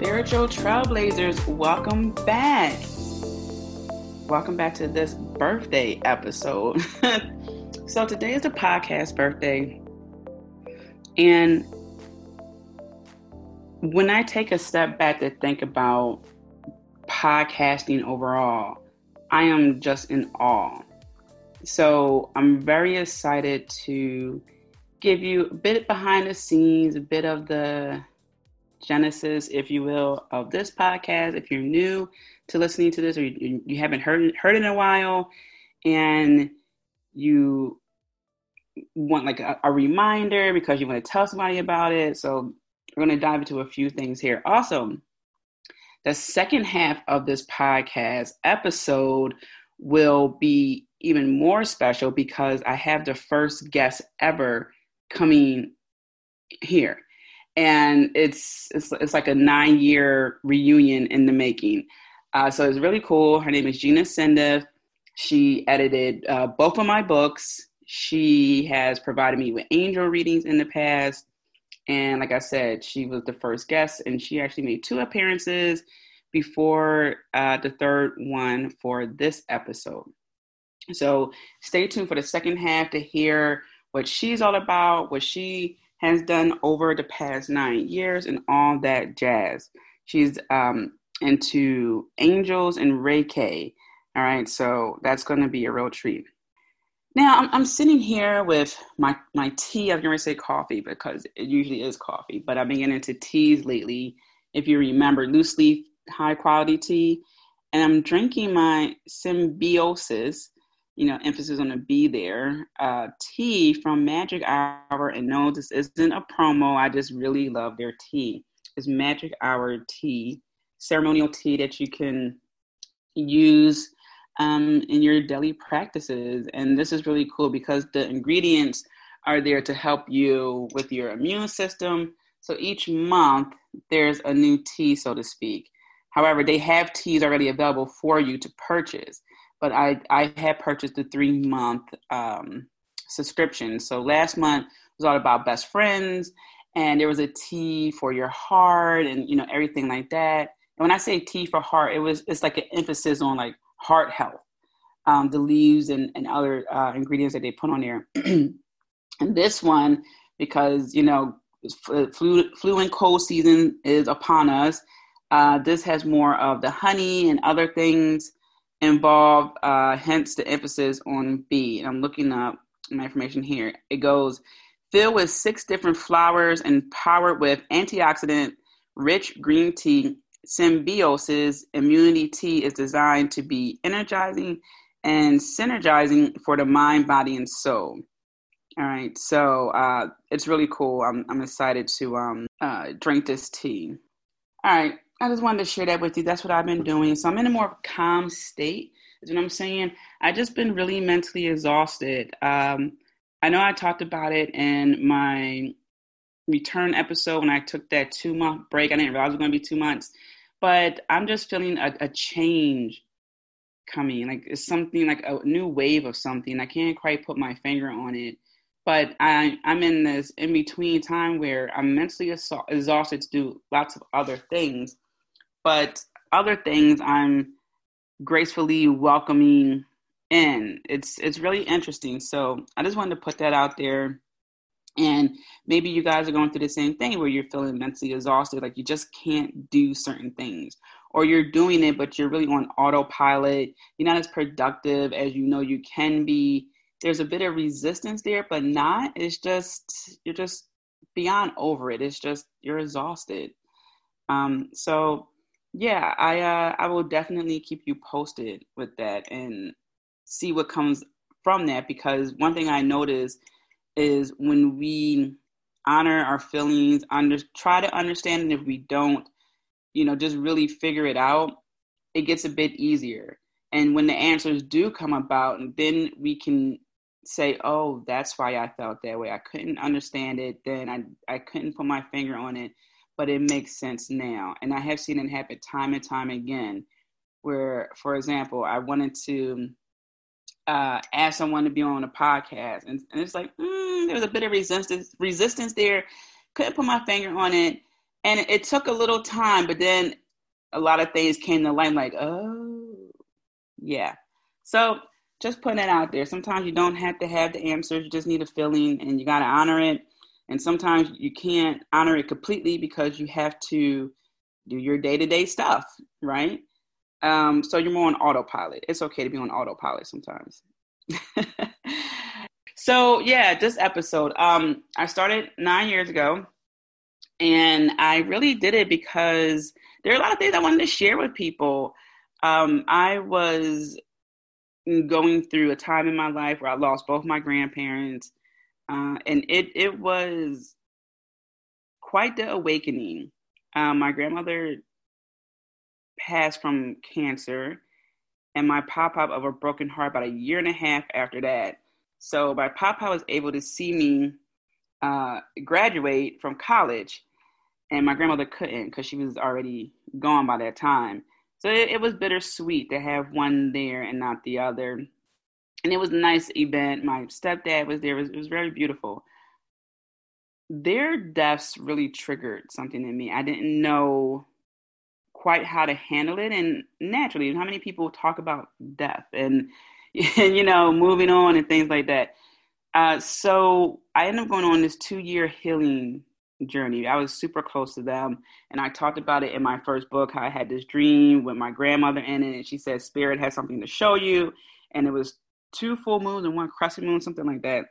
Spiritual Trailblazers, welcome back. Welcome back to this birthday episode. so, today is the podcast birthday. And when I take a step back to think about podcasting overall, I am just in awe. So, I'm very excited to give you a bit behind the scenes, a bit of the genesis, if you will, of this podcast. If you're new to listening to this or you, you haven't heard heard it in a while, and you want like a, a reminder because you want to tell somebody about it, so we're going to dive into a few things here. Also, the second half of this podcast episode will be even more special because I have the first guest ever coming here and it's it's, it's like a nine year reunion in the making. Uh, so it's really cool. Her name is Gina Sendev. She edited uh, both of my books. She has provided me with angel readings in the past. And like I said, she was the first guest, and she actually made two appearances before uh, the third one for this episode. So stay tuned for the second half to hear what she's all about, what she has done over the past nine years and all that jazz. She's um, into angels and Reiki. All right, so that's going to be a real treat. Now I'm, I'm sitting here with my my tea. I was going to say coffee because it usually is coffee, but I've been getting into teas lately. If you remember, loose leaf high quality tea, and I'm drinking my symbiosis you know, emphasis on the B there. Uh, tea from Magic Hour, and no, this isn't a promo. I just really love their tea. It's Magic Hour tea, ceremonial tea that you can use um, in your daily practices. And this is really cool because the ingredients are there to help you with your immune system. So each month there's a new tea, so to speak. However, they have teas already available for you to purchase but I I had purchased the three month um, subscription. So last month was all about best friends, and there was a tea for your heart, and you know everything like that. And when I say tea for heart, it was it's like an emphasis on like heart health, um, the leaves and and other uh, ingredients that they put on there. and this one, because you know flu flu and cold season is upon us. Uh, this has more of the honey and other things involved, uh, hence the emphasis on B. And I'm looking up my information here. It goes filled with six different flowers and powered with antioxidant rich green tea. Symbiosis immunity tea is designed to be energizing and synergizing for the mind, body, and soul. All right, so uh, it's really cool. I'm, I'm excited to um, uh, drink this tea. All right, I just wanted to share that with you. That's what I've been doing. So I'm in a more calm state. Is what I'm saying. I just been really mentally exhausted. Um, I know I talked about it in my return episode when I took that two month break. I didn't realize it was going to be two months, but I'm just feeling a, a change coming. Like it's something like a new wave of something. I can't quite put my finger on it, but I, I'm in this in between time where I'm mentally exhausted to do lots of other things but other things I'm gracefully welcoming in. It's it's really interesting. So I just wanted to put that out there. And maybe you guys are going through the same thing where you're feeling mentally exhausted, like you just can't do certain things. Or you're doing it, but you're really on autopilot. You're not as productive as you know you can be. There's a bit of resistance there, but not. It's just, you're just beyond over it. It's just, you're exhausted. Um, so yeah, I uh, I will definitely keep you posted with that and see what comes from that because one thing I notice is when we honor our feelings, under try to understand, and if we don't, you know, just really figure it out, it gets a bit easier. And when the answers do come about, then we can say, oh, that's why I felt that way. I couldn't understand it then. I, I couldn't put my finger on it, but it makes sense now. And I have seen it happen time and time again where, for example, I wanted to uh, ask someone to be on a podcast, and, and it's like mm, there was a bit of resistance resistance there. Couldn't put my finger on it, and it, it took a little time, but then a lot of things came to light. Like, oh, yeah. So just putting it out there. Sometimes you don't have to have the answers; you just need a feeling, and you got to honor it. And sometimes you can't honor it completely because you have to do your day to day stuff, right? Um, so you're more on autopilot. It's okay to be on autopilot sometimes. so yeah, this episode, um, I started nine years ago, and I really did it because there are a lot of things I wanted to share with people. Um, I was going through a time in my life where I lost both my grandparents, uh, and it it was quite the awakening. Um, my grandmother passed from cancer, and my papa of a broken heart about a year and a half after that. So my papa was able to see me uh, graduate from college, and my grandmother couldn't because she was already gone by that time. So it, it was bittersweet to have one there and not the other. And it was a nice event. My stepdad was there. It was, it was very beautiful. Their deaths really triggered something in me. I didn't know quite how to handle it and naturally how many people talk about death and, and you know moving on and things like that uh, so i ended up going on this two year healing journey i was super close to them and i talked about it in my first book how i had this dream with my grandmother in it and she said spirit has something to show you and it was two full moons and one crescent moon something like that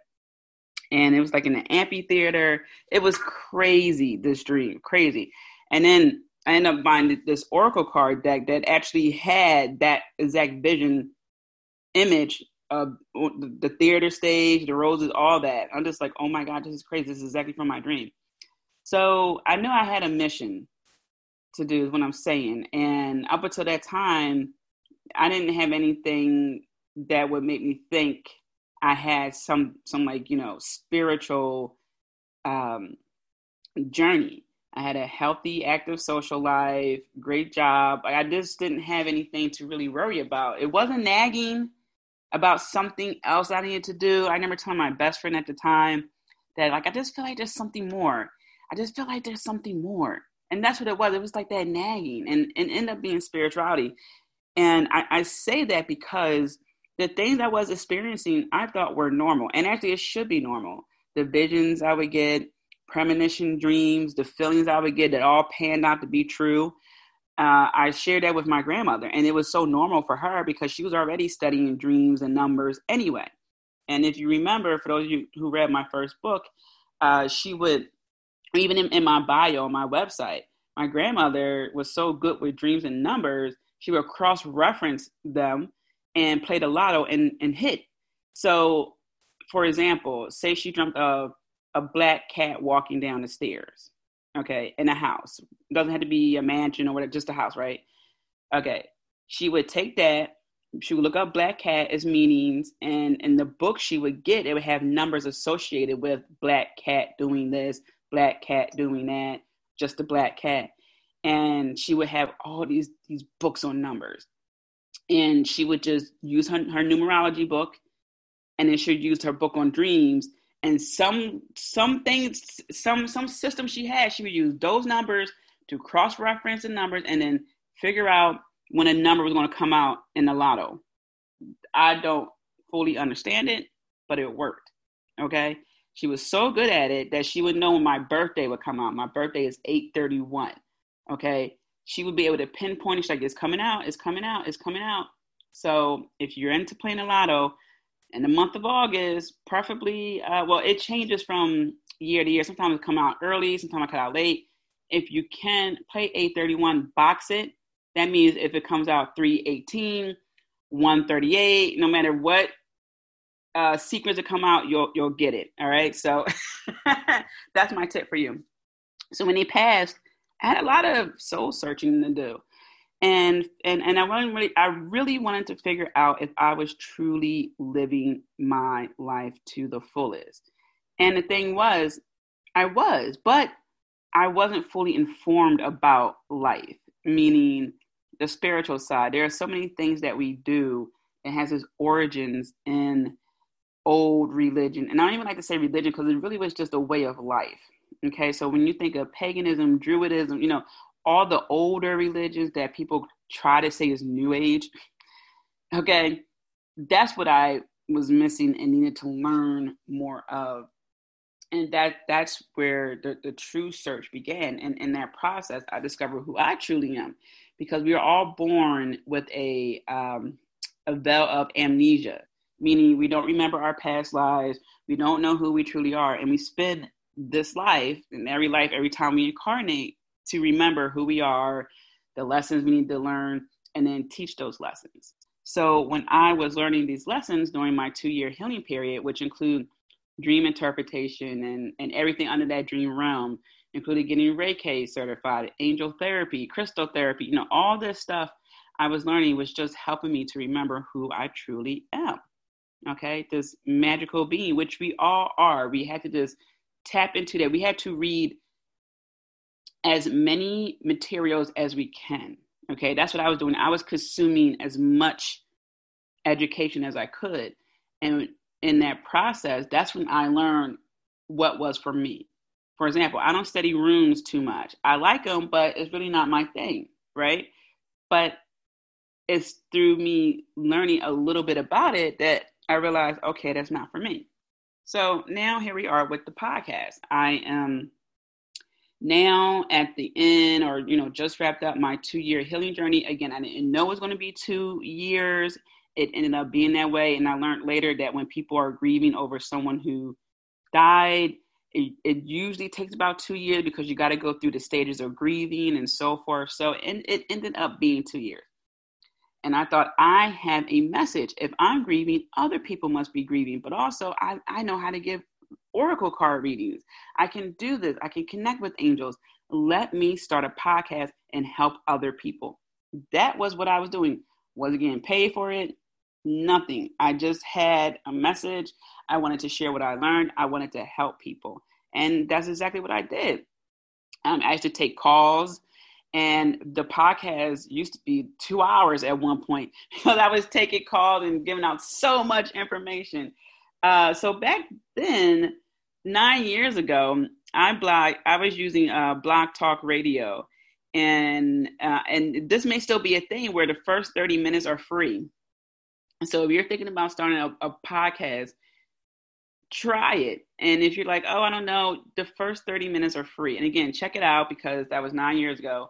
and it was like in an amphitheater it was crazy this dream crazy and then I ended up buying this Oracle card deck that actually had that exact vision image of the theater stage, the roses, all that. I'm just like, oh my God, this is crazy. This is exactly from my dream. So I knew I had a mission to do, is what I'm saying. And up until that time, I didn't have anything that would make me think I had some some like you know spiritual um, journey. I had a healthy, active social life, great job. I just didn't have anything to really worry about. It wasn't nagging about something else I needed to do. I remember telling my best friend at the time that, like, I just feel like there's something more. I just feel like there's something more. And that's what it was. It was like that nagging and, and end up being spirituality. And I, I say that because the things I was experiencing, I thought were normal. And actually, it should be normal. The visions I would get, premonition dreams, the feelings I would get that all panned out to be true. Uh, I shared that with my grandmother, and it was so normal for her because she was already studying dreams and numbers anyway. And if you remember, for those of you who read my first book, uh, she would, even in, in my bio on my website, my grandmother was so good with dreams and numbers, she would cross reference them and play the lotto and, and hit. So, for example, say she dreamt of a black cat walking down the stairs, okay, in a house. Doesn't have to be a mansion or whatever, just a house, right? Okay. She would take that, she would look up black cat as meanings, and in the book she would get, it would have numbers associated with black cat doing this, black cat doing that, just a black cat. And she would have all these these books on numbers. And she would just use her, her numerology book and then she'd use her book on dreams. And some some things some some system she had she would use those numbers to cross reference the numbers and then figure out when a number was going to come out in the lotto. I don't fully understand it but it worked okay? She was so good at it that she would know when my birthday would come out. My birthday is 831 okay she would be able to pinpoint it like it's coming out it's coming out it's coming out so if you're into playing the lotto in the month of August, preferably, uh, well, it changes from year to year. Sometimes it come out early, sometimes it come out late. If you can play 831, box it. That means if it comes out 318, 138, no matter what uh, sequence to come out, you'll you'll get it. All right. So that's my tip for you. So when he passed, I had a lot of soul searching to do. and and and I really I really wanted to figure out if I was truly living my life to the fullest. And the thing was, I was, but I wasn't fully informed about life, meaning the spiritual side. There are so many things that we do that has its origins in old religion. And I don't even like to say religion because it really was just a way of life. Okay, so when you think of paganism, Druidism, you know, all the older religions that people try to say is new age okay that's what i was missing and needed to learn more of. And that that's where the, the true search began. And in that process i discovered who i truly am because we are all born with a um, a veil of amnesia meaning we don't remember our past lives we don't know who we truly are and we spend this life and every life every time we incarnate to remember who we are, the lessons we need to learn, and then teach those lessons. So when I was learning these lessons during my two year healing period, which include dream interpretation and, and everything under that dream realm, including getting Reiki certified, angel therapy, crystal therapy, you know, all this stuff I was learning was just helping me to remember who I truly am. Okay, this magical being, which we all are. We had to just tap into that. We had to read as many materials as we can. Okay, that's what I was doing. I was consuming as much education as I could. And in that process, that's when I learned what was for me. For example, I don't study runes too much. I like them, but it's really not my thing, right? But it's through me learning a little bit about it that I realized, okay, that's not for me. So now here we are with the podcast. I am now at the end or you know just wrapped up my two year healing journey. Again i didn't know it was going to be two years. It ended up being that way and i learned later that when people are grieving over someone who died it, it usually takes about two years because you got to go through the stages of grieving and so forth. So and it ended up being two years and i thought i have a message if i'm grieving other people must be grieving but also i, I know how to give oracle card readings. I can do this. I can connect with angels. Let me start a podcast and help other people. That was what I was doing. Was getting paid for it? Nothing. I just had a message. I wanted to share what I learned. I wanted to help people. And that's exactly what I did. Um, I used to take calls, and the podcast used to be two hours at one point because I was taking calls and giving out so much information. Uh, so back then, nine years ago, I blog, I was using uh, Blog Talk Radio, and uh, and this may still be a thing where the first thirty minutes are free. So if you're thinking about starting a, a podcast, try it. And if you're like, oh, I don't know, the first 30 minutes are free. And again, check it out because that was nine years ago.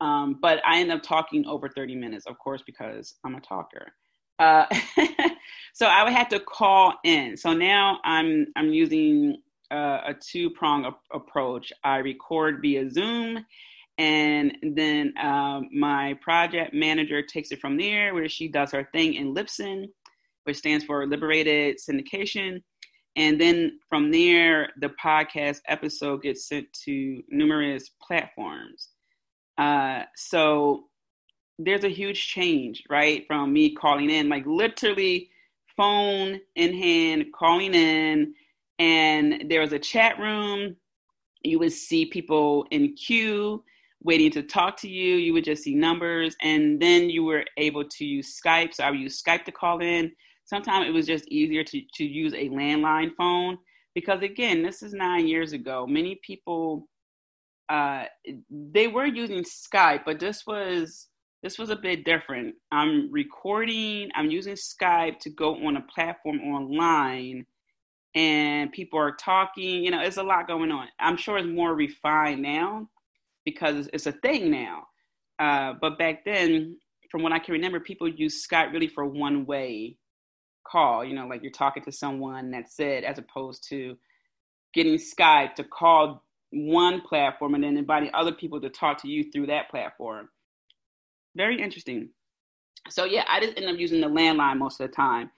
Um, but I end up talking over 30 minutes, of course, because I'm a talker. Uh, so I would have to call in. So now I'm I'm using uh, a two prong a- approach. I record via Zoom, and then um, my project manager takes it from there, where she does her thing in Libsyn, which stands for Liberated Syndication. And then from there, the podcast episode gets sent to numerous platforms. Uh, so there's a huge change, right? From me calling in, like literally phone in hand, calling in, and there was a chat room. You would see people in queue waiting to talk to you. You would just see numbers, and then you were able to use Skype. So I would use Skype to call in. Sometimes it was just easier to, to use a landline phone because, again, this is nine years ago. Many people uh, they were using Skype, but this was this was a bit different. I'm recording, I'm using Skype to go on a platform online and people are talking. You know, it's a lot going on. I'm sure it's more refined now because it's a thing now. Uh, but back then, from what I can remember, people use Skype really for one way call, you know, like you're talking to someone, that's it, as opposed to getting Skype to call one platform and then inviting other people to talk to you through that platform. Very interesting. So yeah, I just end up using the landline most of the time.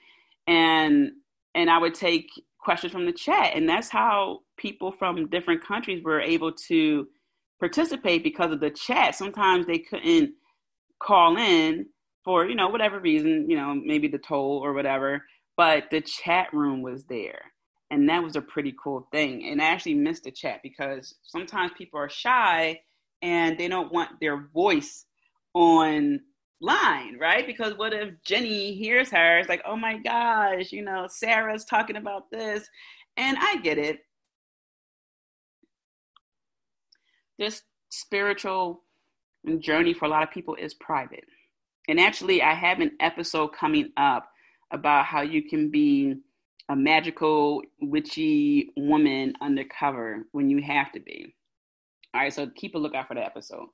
And and I would take questions from the chat. And that's how people from different countries were able to participate because of the chat. Sometimes they couldn't call in for, you know, whatever reason, you know, maybe the toll or whatever, but the chat room was there. And that was a pretty cool thing. And I actually missed the chat because sometimes people are shy and they don't want their voice on line, right? Because what if Jenny hears her? It's like, oh my gosh, you know, Sarah's talking about this. And I get it. This spiritual journey for a lot of people is private. And actually, I have an episode coming up about how you can be a magical, witchy woman undercover when you have to be. All right, so keep a lookout for the episode.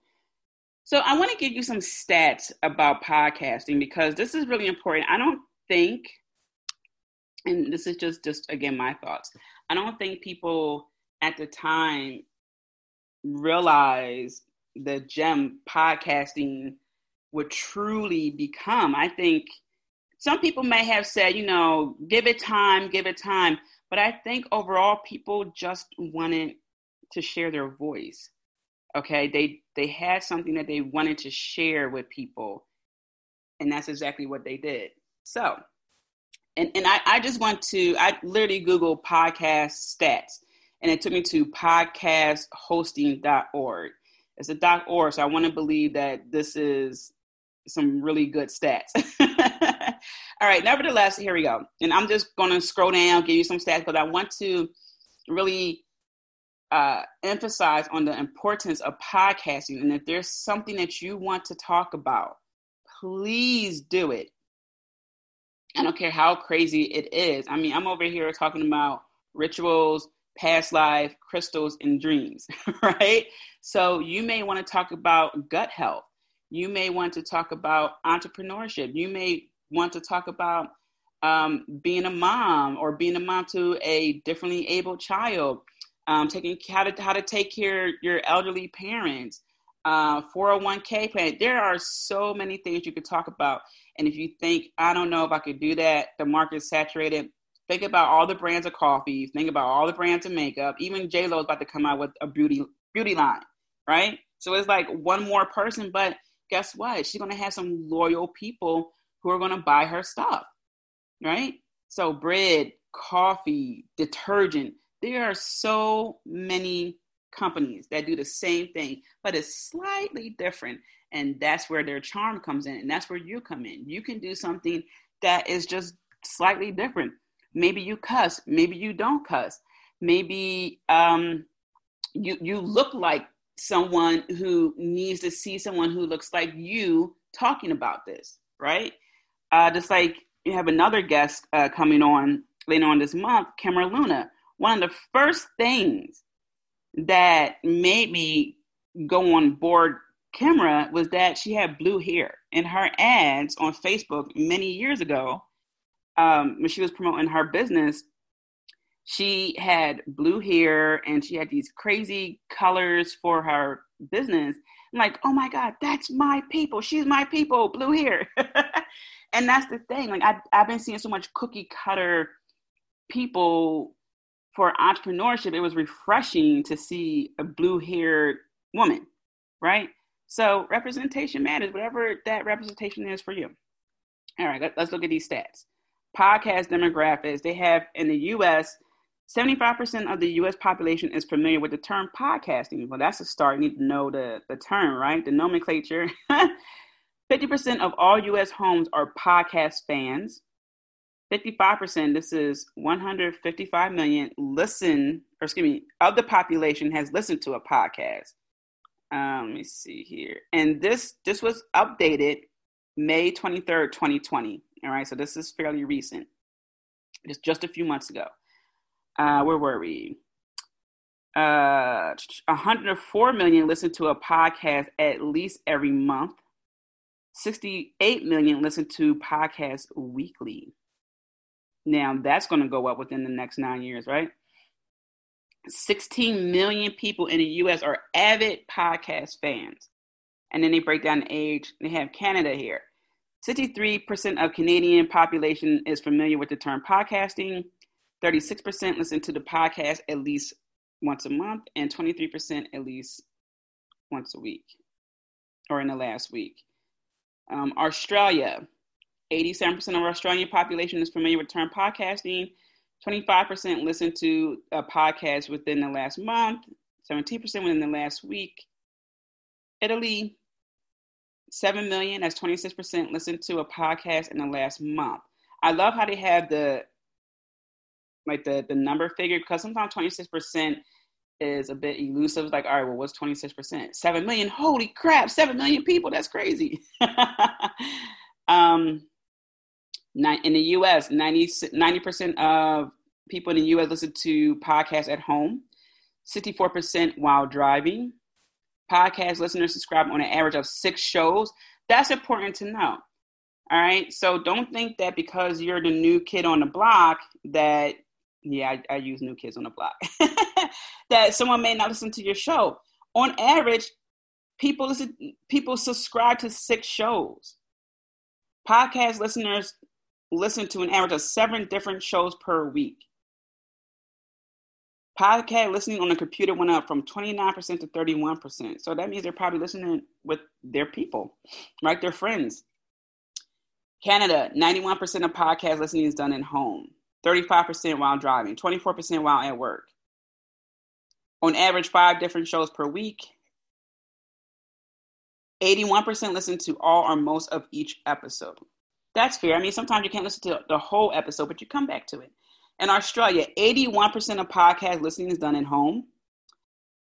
So I want to give you some stats about podcasting because this is really important. I don't think, and this is just just again my thoughts. I don't think people at the time realize the gem podcasting would truly become. I think some people may have said, you know, give it time, give it time. But I think overall, people just wanted to share their voice okay they they had something that they wanted to share with people and that's exactly what they did so and and i, I just want to i literally google podcast stats and it took me to podcasthosting.org it's a org so i want to believe that this is some really good stats all right nevertheless here we go and i'm just going to scroll down give you some stats but i want to really uh, emphasize on the importance of podcasting. And if there's something that you want to talk about, please do it. I don't care how crazy it is. I mean, I'm over here talking about rituals, past life, crystals, and dreams, right? So you may want to talk about gut health. You may want to talk about entrepreneurship. You may want to talk about um, being a mom or being a mom to a differently able child um, taking how to how to take care of your elderly parents, uh, 401k plan. There are so many things you could talk about. And if you think I don't know if I could do that, the market's saturated. Think about all the brands of coffee. Think about all the brands of makeup. Even J Lo is about to come out with a beauty beauty line, right? So it's like one more person, but guess what? She's gonna have some loyal people who are gonna buy her stuff, right? So bread, coffee, detergent there are so many companies that do the same thing, but it's slightly different. And that's where their charm comes in. And that's where you come in. You can do something that is just slightly different. Maybe you cuss, maybe you don't cuss. Maybe um, you, you look like someone who needs to see someone who looks like you talking about this, right? Uh, just like you have another guest uh, coming on later on this month, Cameron Luna one of the first things that made me go on board Camera was that she had blue hair. In her ads on Facebook many years ago, um, when she was promoting her business, she had blue hair and she had these crazy colors for her business. I'm like, oh my God, that's my people. She's my people, blue hair. and that's the thing. Like I, I've been seeing so much cookie cutter people for entrepreneurship, it was refreshing to see a blue haired woman, right? So representation matters, whatever that representation is for you. All right, let, us look at these stats. Podcast demographics, they have in the US, 75% of the US population is familiar with the term podcasting. Well, that's a start. You need to know the, the term, right? The nomenclature. 50% of all US homes are podcast fans. 55%, this is 155 million listen, or excuse me, of the population has listened to a podcast. Um, let me see here. And this this was updated May 23rd, 2020. All right, so this is fairly recent. It's just a few months ago. Uh, where were we? Uh, 104 million listen to a podcast at least every month. 68 million listen to podcasts weekly. Now that's going to go up within the next nine years, right? 16 million people in the US are avid podcast fans. And then they break down the age. They have Canada here. 63% of Canadian population is familiar with the term podcasting. 36% listen to the podcast at least once a month, and 23% at least once a week or in the last week. Um, Australia, 87% of our Australian population is familiar with term podcasting. 25% listen to a podcast within the last month, 17% within the last week. Italy, 7 million, that's 26% listen to a podcast in the last month. I love how they have the like the the number figure because sometimes 26% is a bit elusive. Like, all right, well, what's 26%? 7 million. Holy crap, 7 million people. That's crazy. um, in the US, 90, 90% of people in the US listen to podcasts at home, 64% while driving. Podcast listeners subscribe on an average of six shows. That's important to know. All right. So don't think that because you're the new kid on the block that, yeah, I, I use new kids on the block, that someone may not listen to your show. On average, people listen, people subscribe to six shows. Podcast listeners listen to an average of seven different shows per week. Podcast listening on a computer went up from 29% to 31%. So that means they're probably listening with their people, right? Their friends. Canada, 91% of podcast listening is done at home, 35% while driving, 24% while at work. On average, five different shows per week. 81% listen to all or most of each episode. That's fair. I mean, sometimes you can't listen to the whole episode, but you come back to it. In Australia, 81% of podcast listening is done at home,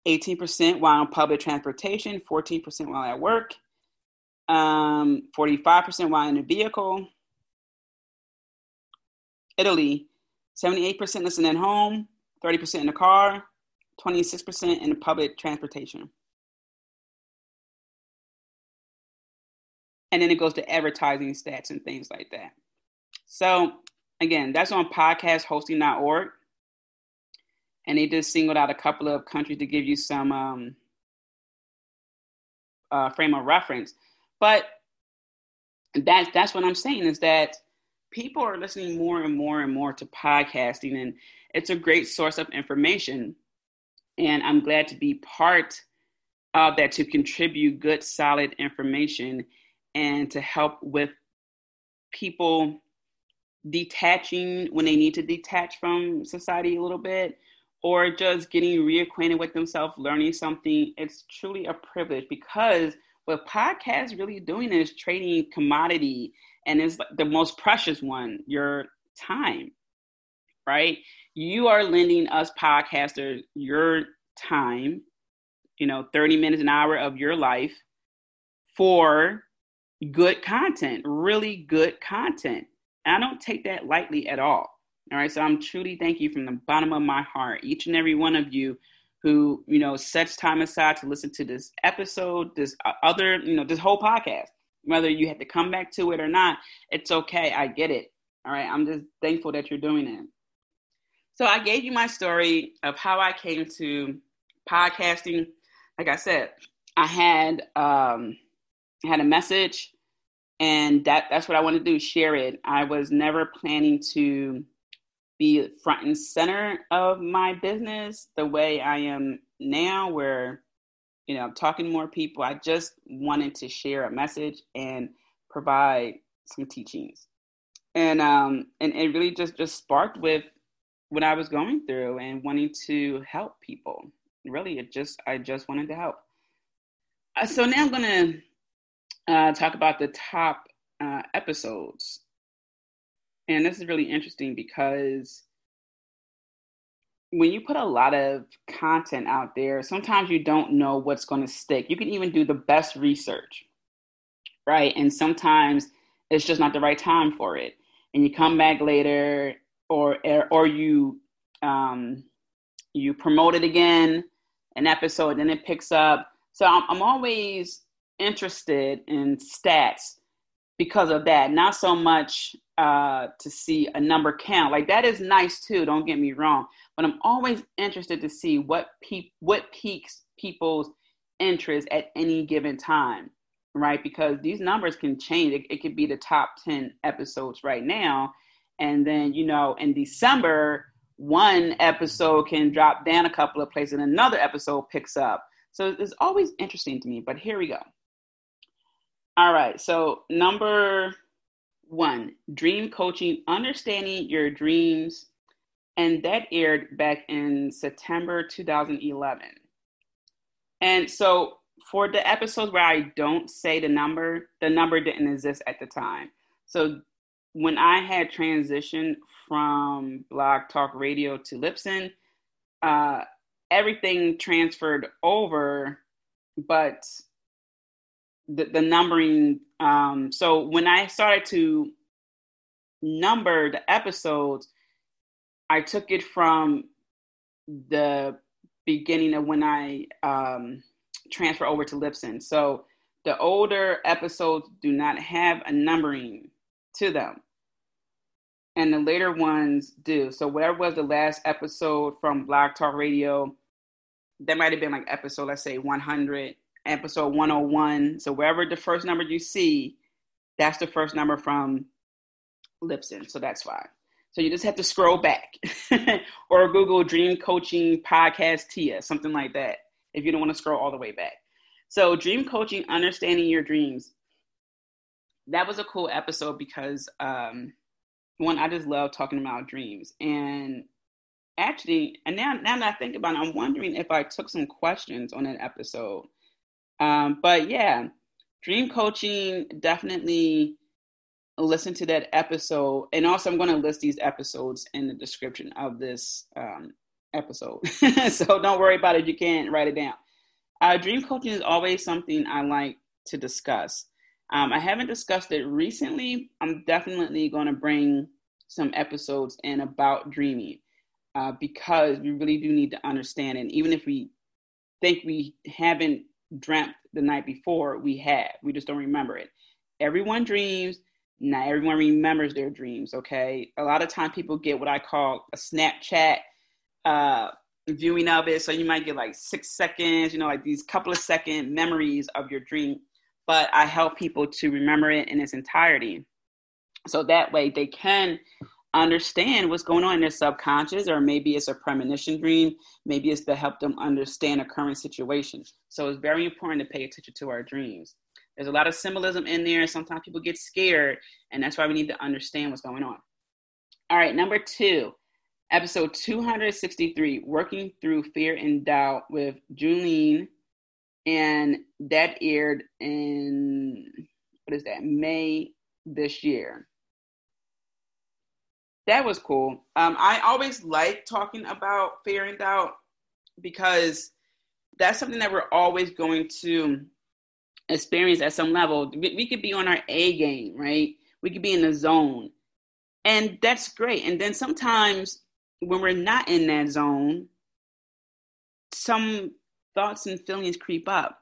18% while on public transportation, 14% while at work, um, 45% while in a vehicle. Italy, 78% listen at home, 30% in the car, 26% in public transportation. and then it goes to advertising stats and things like that. So again, that's on podcasthosting.org. And they just singled out a couple of countries to give you some um, uh, frame of reference. But that's that's what I'm saying is that people are listening more and more and more to podcasting, and it's a great source of information. And I'm glad to be part of that to contribute good, solid information and to help with people detaching when they need to detach from society a little bit or just getting reacquainted with themselves, learning something. It's truly a privilege because what podcasts really doing is trading commodity and it's the most precious one, your time, right? You are lending us podcasters your time, you know, 30 minutes, an hour of your life for good content, really good content. And I don't take that lightly at all. All right. So I'm truly thank you from the bottom of my heart, each and every one of you who, you know, sets time aside to listen to this episode, this uh, other, you know, this whole podcast. Whether you have to come back to it or not, it's okay. I get it. All right. I'm just thankful that you're doing it. So I gave you my story of how I came to podcasting. Like I said, I had um had a message and that that's what I want to do share it. I was never planning to be front and center of my business the way I am now where you know, talking to more people. I just wanted to share a message and provide some teachings. And um and it really just just sparked with what I was going through and wanting to help people. Really, it just I just wanted to help. Uh, so now I'm gonna uh, talk about the top uh, episodes. And this is really interesting because when you put a lot of content out there, sometimes you don't know what's going to stick. You can even do the best research, right? And sometimes it's just not the right time for it. And you come back later, or or you um, you promote it again, an episode, and it picks up. So I'm, I'm always interested in stats because of that. Not so much uh, to see a number count. Like that is nice too. Don't get me wrong, but I'm always interested to see what pe- what piques people's interest at any given time, right? Because these numbers can change. It, it could be the top ten episodes right now, and then you know in December one episode can drop down a couple of places and another episode picks up. So it's always interesting to me. But here we go. All right. So, number one, Dream Coaching Understanding Your Dreams. And that aired back in September 2011. And so, for the episodes where I don't say the number, the number didn't exist at the time. So, when I had transitioned from Blog Talk Radio to Libsyn, uh, everything transferred over, but the, the numbering. Um, so when I started to number the episodes, I took it from the beginning of when I um, transfer over to Libsyn. So the older episodes do not have a numbering to them. And the later ones do. So whatever was the last episode from Blog Talk Radio, that might have been like episode, let's say 100 episode 101. So wherever the first number you see, that's the first number from Libsyn. So that's why. So you just have to scroll back or Google Dream Coaching Podcast Tia, something like that, if you don't want to scroll all the way back. So, Dream Coaching, Understanding Your Dreams. That was a cool episode because, um, one, I just love talking about dreams. And actually, and now, now that I think about it, I'm wondering if I took some questions on that episode um, but yeah, dream coaching definitely listen to that episode. And also, I'm going to list these episodes in the description of this um, episode. so don't worry about it you can't write it down. Uh, dream coaching is always something I like to discuss. Um, I haven't discussed it recently. I'm definitely going to bring some episodes in about dreaming uh, because we really do need to understand it. Even if we think we haven't dreamt the night before we have. We just don't remember it. Everyone dreams. Not everyone remembers their dreams. Okay. A lot of time people get what I call a Snapchat uh, viewing of it. So you might get like six seconds, you know, like these couple of second memories of your dream. But I help people to remember it in its entirety. So that way they can understand what's going on in their subconscious, or maybe it's a premonition dream, maybe it's to help them understand a current situation. So it's very important to pay attention to our dreams. There's a lot of symbolism in there. Sometimes people get scared, and that's why we need to understand what's going on. All right, number two, episode 263 Working Through Fear and Doubt with Junaline. And that aired in, what is that, May this year that was cool. Um, I always like talking about fear and doubt because that's something that we're always going to experience at some level. We, we could be on our A game, right? We could be in the zone. And that's great. And then sometimes when we're not in that zone, some thoughts and feelings creep up.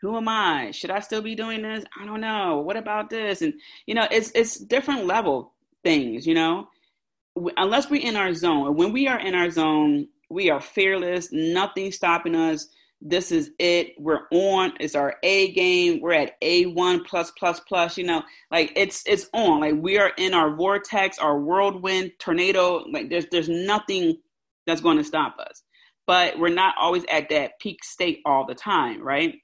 Who am I? Should I still be doing this? I don't know. What about this? And you know, it's it's different level things, you know, unless we're in our zone. When we are in our zone, we are fearless, nothing stopping us. This is it. We're on. It's our A game. We're at A1 plus plus plus, you know, like it's it's on. Like we are in our vortex, our whirlwind, tornado. Like there's there's nothing that's going to stop us. But we're not always at that peak state all the time, right?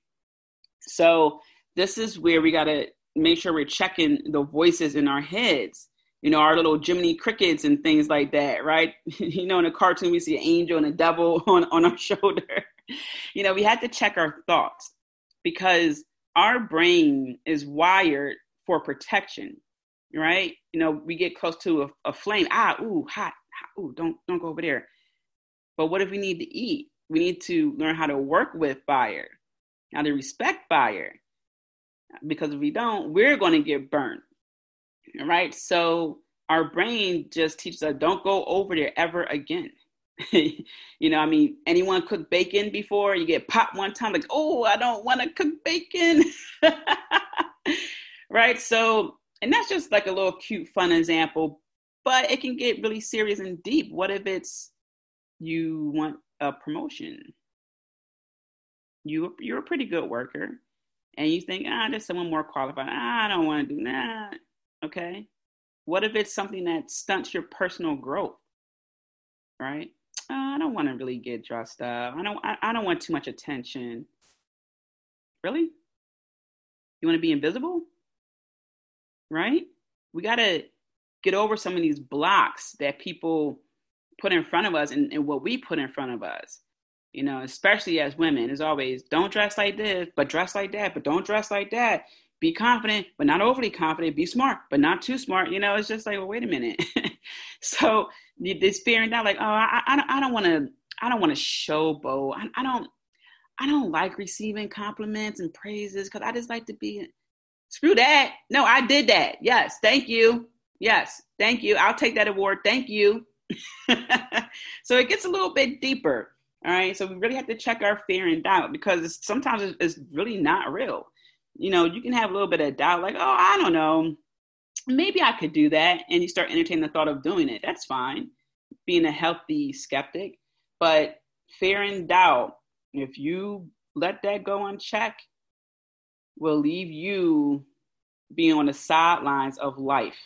So this is where we got to make sure we're checking the voices in our heads you know, our little Jiminy crickets and things like that, right? you know, in a cartoon, we see an angel and a devil on, on our shoulder. you know, we had to check our thoughts because our brain is wired for protection, right? You know, we get close to a, a flame. Ah, ooh, hot. Ooh, don't don't go over there. But what if we need to eat? We need to learn how to work with fire, how to respect fire. Because if we don't, we're going to get burnt right? So our brain just teaches us don't go over there ever again. you know, I mean, anyone cooked bacon before? You get popped one time, like, oh, I don't want to cook bacon. right? So, and that's just like a little cute, fun example, but it can get really serious and deep. What if it's you want a promotion? You, you're a pretty good worker, and you think, ah, there's someone more qualified. Ah, I don't want to do that. Okay. What if it's something that stunts your personal growth? Right? Uh, I don't want to really get dressed up. I don't. I, I don't want too much attention. Really? You want to be invisible? Right? We got to get over some of these blocks that people put in front of us and, and what we put in front of us. You know, especially as women, is always don't dress like this, but dress like that, but don't dress like that. Be confident, but not overly confident. Be smart, but not too smart. You know, it's just like, well, wait a minute. so this fear and doubt, like, oh, I, I, don't want to, I don't want to showboat. I, I don't, I don't like receiving compliments and praises because I just like to be. Screw that. No, I did that. Yes, thank you. Yes, thank you. I'll take that award. Thank you. so it gets a little bit deeper. All right. So we really have to check our fear and doubt because sometimes it's, it's really not real. You know, you can have a little bit of doubt, like, oh, I don't know. Maybe I could do that. And you start entertaining the thought of doing it. That's fine. Being a healthy skeptic. But fear and doubt, if you let that go unchecked, will leave you being on the sidelines of life.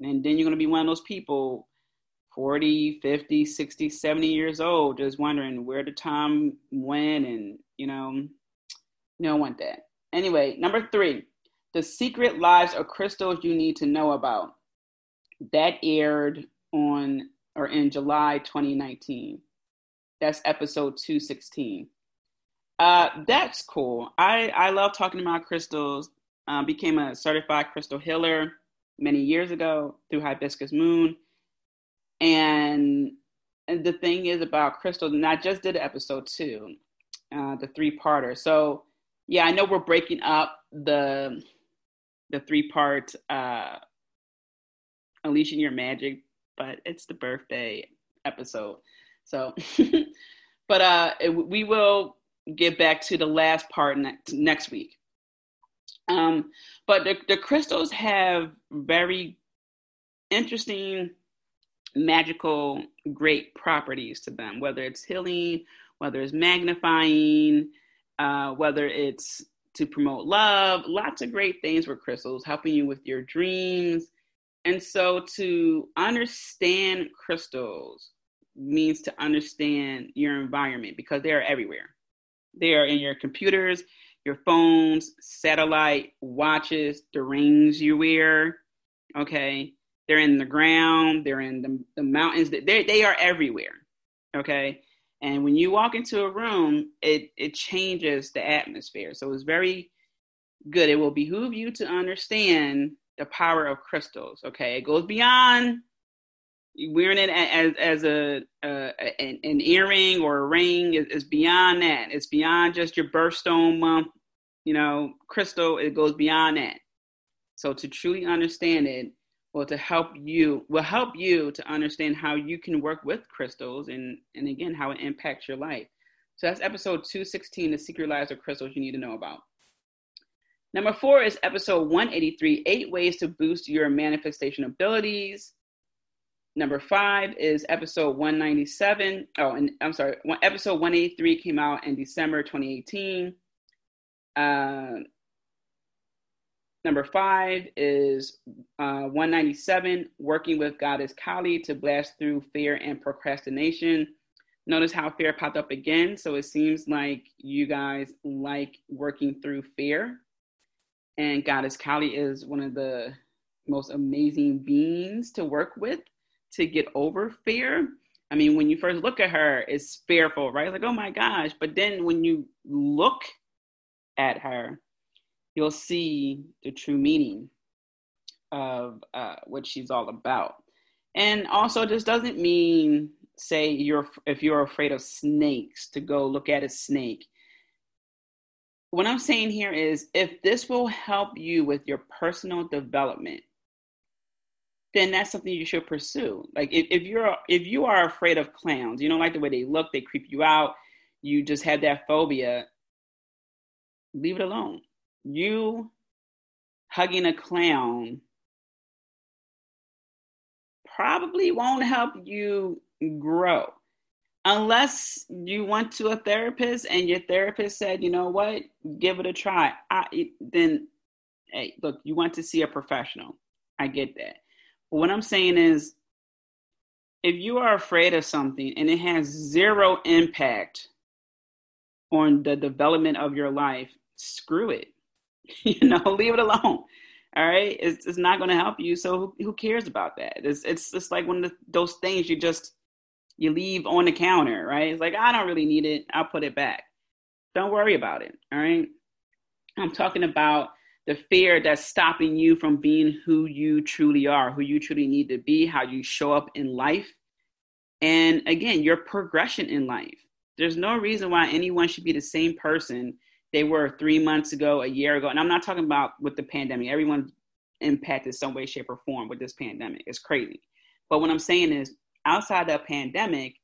And then you're going to be one of those people 40, 50, 60, 70 years old, just wondering where the time went and, you know, you don't want that. Anyway, number three, the secret lives of crystals you need to know about. That aired on or in July 2019. That's episode 216. Uh, that's cool. I, I love talking about crystals. Uh, became a certified crystal healer many years ago through Hibiscus Moon. And, and the thing is about crystals, and I just did episode two, uh, the three parter. So yeah, I know we're breaking up the the three part uh, Unleashing Your Magic, but it's the birthday episode. So, but uh, it, we will get back to the last part next next week. Um, but the, the crystals have very interesting, magical, great properties to them, whether it's healing, whether it's magnifying, uh, whether it's to promote love, lots of great things with crystals, helping you with your dreams. And so to understand crystals means to understand your environment because they are everywhere. They are in your computers, your phones, satellite, watches, the rings you wear. Okay. They're in the ground, they're in the, the mountains, they, they are everywhere. Okay. And when you walk into a room, it, it changes the atmosphere. So it's very good. It will behoove you to understand the power of crystals. Okay. It goes beyond wearing it as as a, an, an, earring or a ring is, beyond that. It's beyond just your birthstone month, you know, crystal. It goes beyond that. So to truly understand it, well, to help you will help you to understand how you can work with crystals and and again how it impacts your life. So that's episode 216, the secret lives of crystals you need to know about. Number four is episode 183, eight ways to boost your manifestation abilities. Number five is episode 197. Oh, and I'm sorry, episode 183 came out in December 2018. Uh, number five is uh, 197, working with Goddess Kali to blast through fear and procrastination. Notice how fear popped up again. So it seems like you guys like working through fear. And Goddess Kali is one of the most amazing beings to work with to get over fear. I mean, when you first look at her, it's fearful, right? It's like, oh my gosh. But then when you look at her, you'll see the true meaning of uh, what she's all about. And also, this doesn't mean, say, you're if you're afraid of snakes, to go look at a snake. What I'm saying here is, if this will help you with your personal development, then that's something you should pursue. Like if, if you're if you are afraid of clowns, you don't like the way they look, they creep you out, you just have that phobia, leave it alone. You hugging a clown probably won't help you grow unless you went to a therapist and your therapist said, you know what, give it a try. I, then, hey, look, you went to see a professional. I get that but what I'm saying is, if you are afraid of something and it has zero impact on the development of your life, screw it. you know, leave it alone. All right, it's, it's not going to help you. So who, who, cares about that? It's it's just like one of those things you just you leave on the counter, right? It's like I don't really need it. I'll put it back. Don't worry about it. All right. I'm talking about the fear that's stopping you from being who you truly are, who you truly need to be, how you show up in life, and again, your progression in life. There's no reason why anyone should be the same person they were three months ago, a year ago. And I'm not talking about with the pandemic. Everyone's impacted some way, shape, or form with this pandemic. It's crazy. But what I'm saying is, outside the pandemic,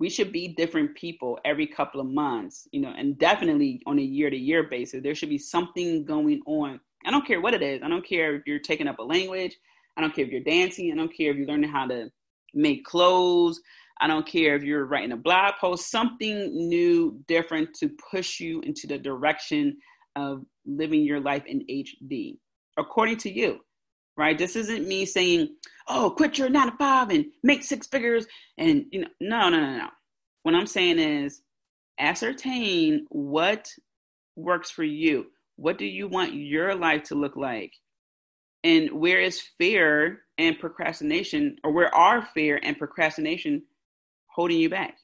we should be different people every couple of months, you know, and definitely on a year to year basis. There should be something going on. I don't care what it is. I don't care if you're taking up a language. I don't care if you're dancing. I don't care if you're learning how to make clothes. I don't care if you're writing a blog post, something new, different to push you into the direction of living your life in HD, according to you, right? This isn't me saying, oh, quit your nine to five and make six figures. And, you know, no, no, no, no. What I'm saying is ascertain what works for you. What do you want your life to look like? And where is fear and procrastination, or where are fear and procrastination holding you back?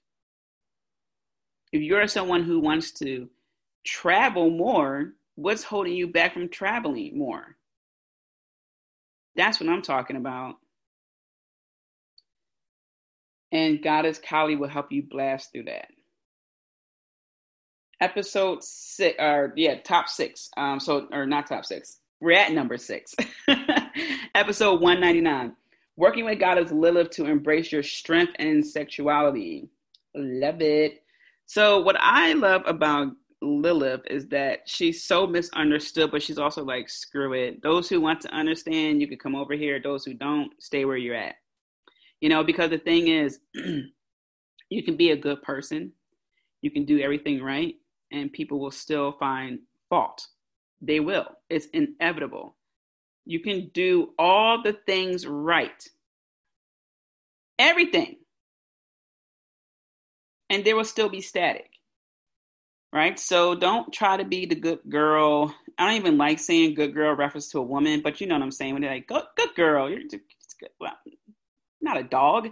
If you're someone who wants to travel more, what's holding you back from traveling more? That's what I'm talking about. And Goddess Kali will help you blast through that. Episode six, or yeah, top six. Um, so or not top six. We're at number six. Episode 199 Working with Goddess Lilith to embrace your strength and sexuality. Love it. So, what I love about Lilith is that she's so misunderstood, but she's also like, screw it. Those who want to understand, you can come over here. Those who don't, stay where you're at. You know, because the thing is, you can be a good person, you can do everything right, and people will still find fault. They will. It's inevitable. You can do all the things right. Everything. And there will still be static. Right? So don't try to be the good girl. I don't even like saying good girl reference to a woman, but you know what I'm saying when they're like, good, good girl. You're good. Well, not a dog.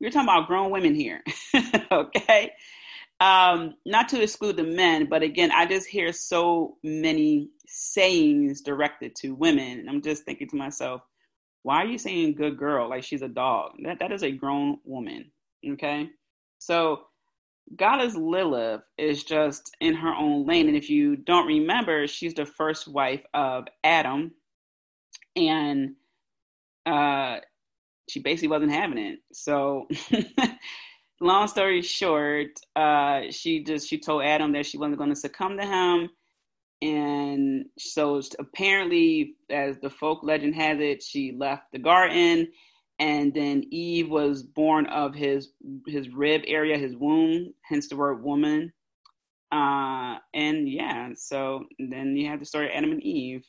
You're talking about grown women here. okay? Um, not to exclude the men, but again, I just hear so many sayings directed to women. And I'm just thinking to myself, why are you saying good girl like she's a dog? That that is a grown woman. Okay. So Goddess Lilith is just in her own lane. And if you don't remember, she's the first wife of Adam. And uh she basically wasn't having it. So long story short, uh, she just she told Adam that she wasn't going to succumb to him, and so apparently, as the folk legend has it, she left the garden, and then Eve was born of his his rib area, his womb, hence the word woman. Uh, and yeah, so then you have the story of Adam and Eve.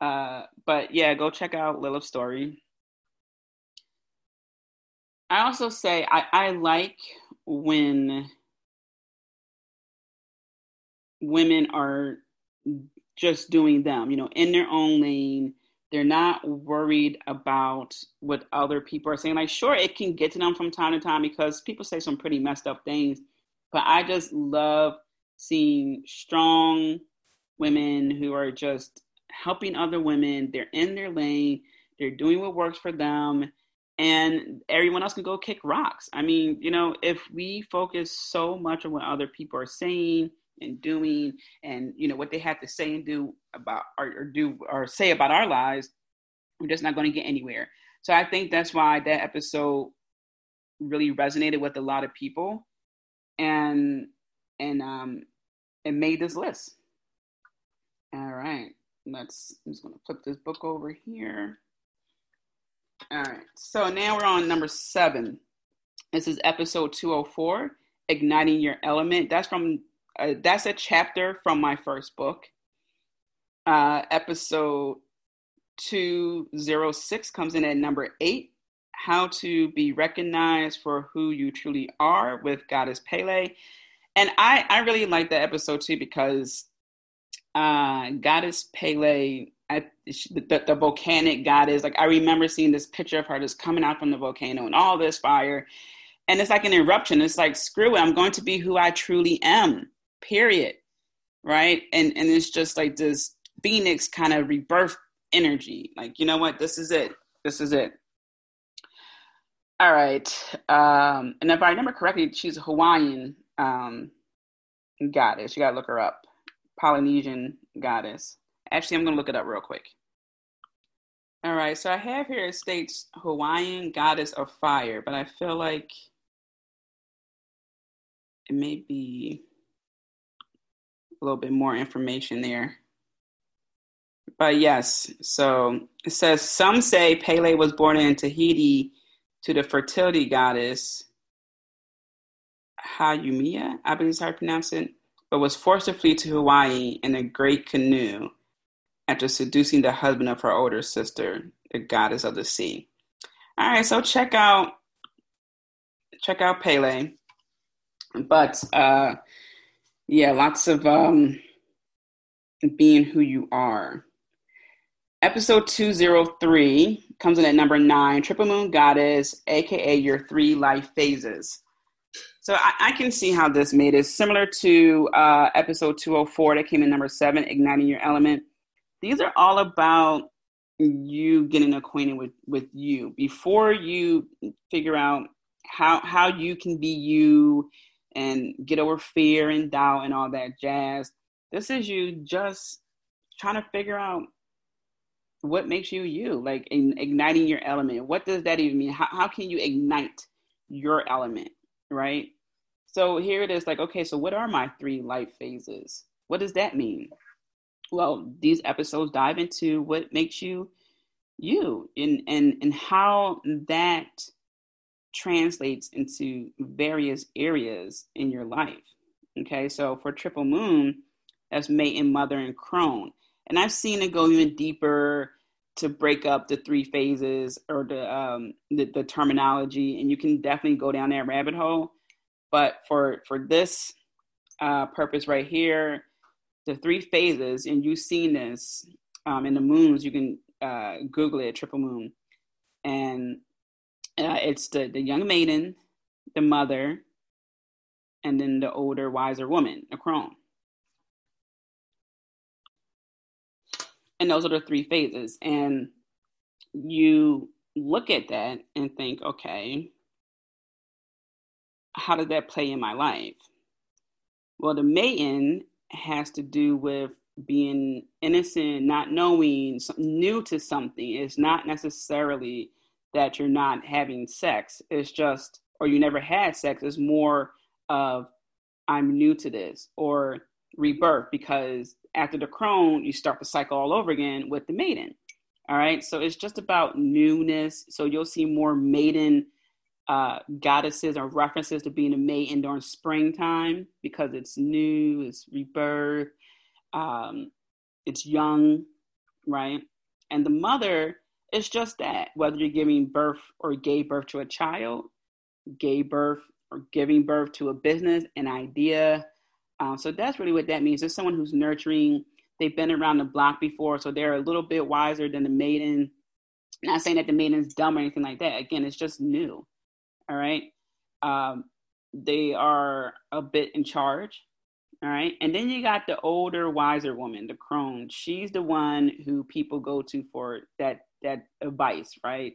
Uh, but yeah, go check out Lilith's story. I also say I, I like when women are just doing them, you know, in their own lane. They're not worried about what other people are saying. Like, sure, it can get to them from time to time because people say some pretty messed up things, but I just love seeing strong women who are just helping other women. They're in their lane, they're doing what works for them, and everyone else can go kick rocks. I mean, you know, if we focus so much on what other people are saying and doing and you know what they have to say and do about or, or do or say about our lives, we're just not going to get anywhere. So I think that's why that episode really resonated with a lot of people and and um and made this list. All right. Let's I'm just gonna flip this book over here. All right. So now we're on number seven. This is episode 204, Igniting Your Element. That's from uh, that's a chapter from my first book. Uh, episode 206 comes in at number eight, How to Be Recognized for Who You Truly Are with Goddess Pele. And I, I really like that episode too because uh, goddess Pele, the, the, the, volcanic goddess. Like I remember seeing this picture of her just coming out from the volcano and all this fire, and it's like an eruption. It's like screw it, I'm going to be who I truly am. Period. Right, and and it's just like this phoenix kind of rebirth energy. Like you know what, this is it. This is it. All right, um, and if I remember correctly, she's a Hawaiian um, goddess. You gotta look her up. Polynesian goddess. Actually, I'm to look it up real quick. All right, so I have here it states Hawaiian goddess of fire, but I feel like it may be a little bit more information there. But yes, so it says some say Pele was born in Tahiti to the fertility goddess Haumea, I believe is how I pronounce it but was forced to flee to Hawaii in a great canoe after seducing the husband of her older sister, the goddess of the sea. All right, so check out check out Pele. But uh yeah, lots of um being who you are. Episode 203 comes in at number nine, Triple Moon Goddess, aka your three life phases. So I, I, can see how this made it similar to uh, episode 204 that came in number seven, Igniting Your Element. These are all about you getting acquainted with, with you before you figure out how how you can be you and get over fear and doubt and all that jazz. This is you just trying to figure out what makes you you, like in igniting your element. What does that even mean? How, how can you ignite your element? right? So here it is like, okay, so what are my three life phases? What does that mean? Well, these episodes dive into what makes you you and and and how that translates into various areas in your life. Okay, so for triple moon, that's maiden mother and crone. And I've seen it go even deeper to break up the three phases or the um the, the terminology and you can definitely go down that rabbit hole but for for this uh, purpose right here the three phases and you've seen this um, in the moons you can uh, google it triple moon and uh, it's the the young maiden the mother and then the older wiser woman the crone And those are the three phases. And you look at that and think, okay, how does that play in my life? Well, the maiden has to do with being innocent, not knowing, new to something. It's not necessarily that you're not having sex. It's just, or you never had sex. It's more of, I'm new to this, or rebirth because after the crone, you start the cycle all over again with the maiden. All right, so it's just about newness. So you'll see more maiden uh, goddesses or references to being a maiden during springtime because it's new, it's rebirth, um, it's young, right? And the mother is just that, whether you're giving birth or gave birth to a child, gave birth or giving birth to a business, an idea, um, so that's really what that means. It's someone who's nurturing. They've been around the block before, so they're a little bit wiser than the maiden. Not saying that the maiden's dumb or anything like that. Again, it's just new. All right. Um, they are a bit in charge. All right. And then you got the older, wiser woman, the crone. She's the one who people go to for that that advice, right?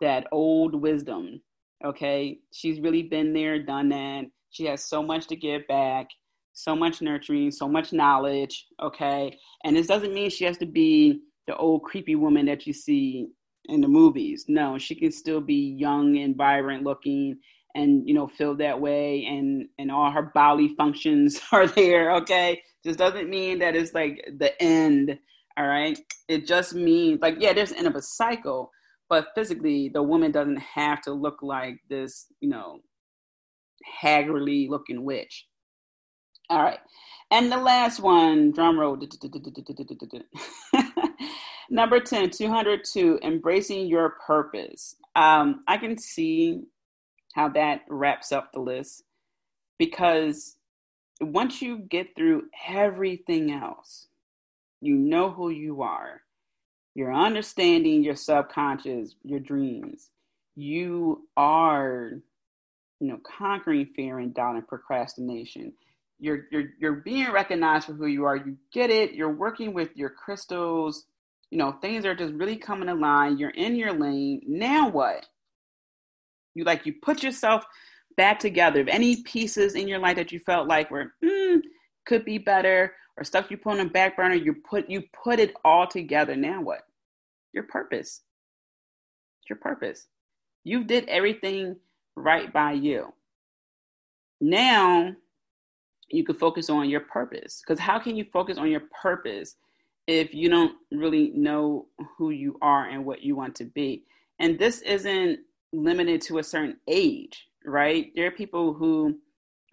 That old wisdom. Okay. She's really been there, done that. She has so much to give back so much nurturing, so much knowledge, okay? And this doesn't mean she has to be the old creepy woman that you see in the movies. No, she can still be young and vibrant looking and you know feel that way and and all her bodily functions are there, okay? Just doesn't mean that it's like the end, all right? It just means like yeah, there's end of a cycle, but physically the woman doesn't have to look like this, you know, haggardly looking witch all right. And the last one, drum roll. Number 10, 202, embracing your purpose. Um, I can see how that wraps up the list because once you get through everything else, You know who you are. You're understanding your subconscious, your dreams. You are, you know, conquering fear and doubt and procrastination. You're you're you're being recognized for who you are. You get it. You're working with your crystals. You know, things are just really coming in line. You're in your lane. Now what? You like you put yourself back together. If any pieces in your life that you felt like were mm, could be better or stuff you put on a back burner, you put you put it all together. Now what? Your purpose. Your purpose. You did everything right by you. Now you can focus on your purpose. Because how can you focus on your purpose if you don't really know who you are and what you want to be? And this isn't limited to a certain age, right? There are people who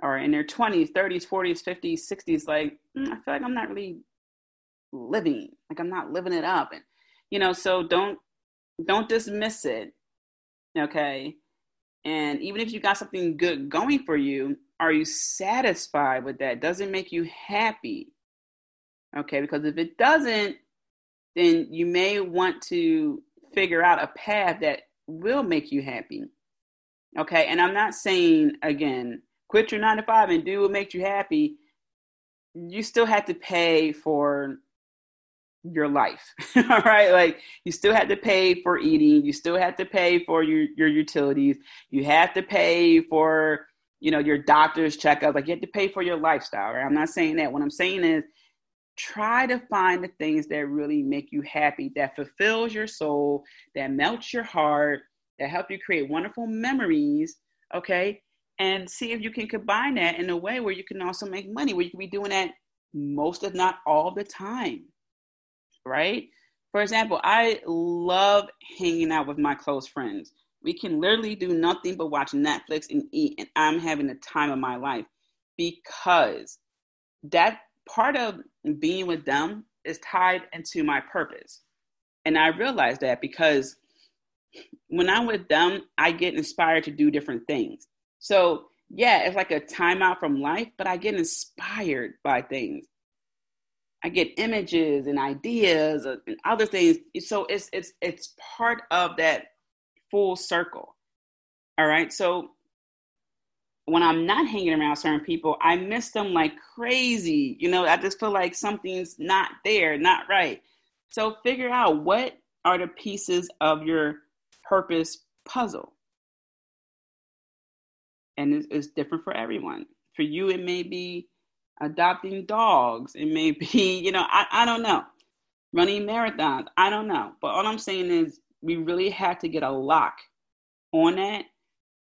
are in their 20s, 30s, 40s, 50s, 60s, like, mm, I feel like I'm not really living, like I'm not living it up. And, you know, so don't, don't dismiss it. Okay. And even if you got something good going for you, are you satisfied with that? Does it make you happy? Okay. Because if it doesn't, then you may want to figure out a path that will make you happy. Okay. And I'm not saying, again, quit your nine to five and do what makes you happy. You still have to pay for your life. All right. Like you still have to pay for eating. You still have to pay for your, your utilities. You have to pay for, you know, your doctor's checkup. Like you have to pay for your lifestyle. Right. I'm not saying that. What I'm saying is try to find the things that really make you happy, that fulfills your soul, that melts your heart, that help you create wonderful memories, okay? And see if you can combine that in a way where you can also make money, where you can be doing that most, if not all the time, right? For example, I love hanging out with my close friends. We can literally do nothing but watch Netflix and eat, and I'm having the time of my life because that part of being with them is tied into my purpose. And I realized that because when I'm with them, I get inspired to do different things. So, yeah, it's like a timeout from life, but I get inspired by things. I get images and ideas and other things. So it's it's it's part of that full circle. All right. So when I'm not hanging around certain people, I miss them like crazy. You know, I just feel like something's not there, not right. So figure out what are the pieces of your purpose puzzle. And it's, it's different for everyone. For you, it may be adopting dogs. It may be, you know, I, I don't know. Running marathons. I don't know. But all I'm saying is we really have to get a lock on that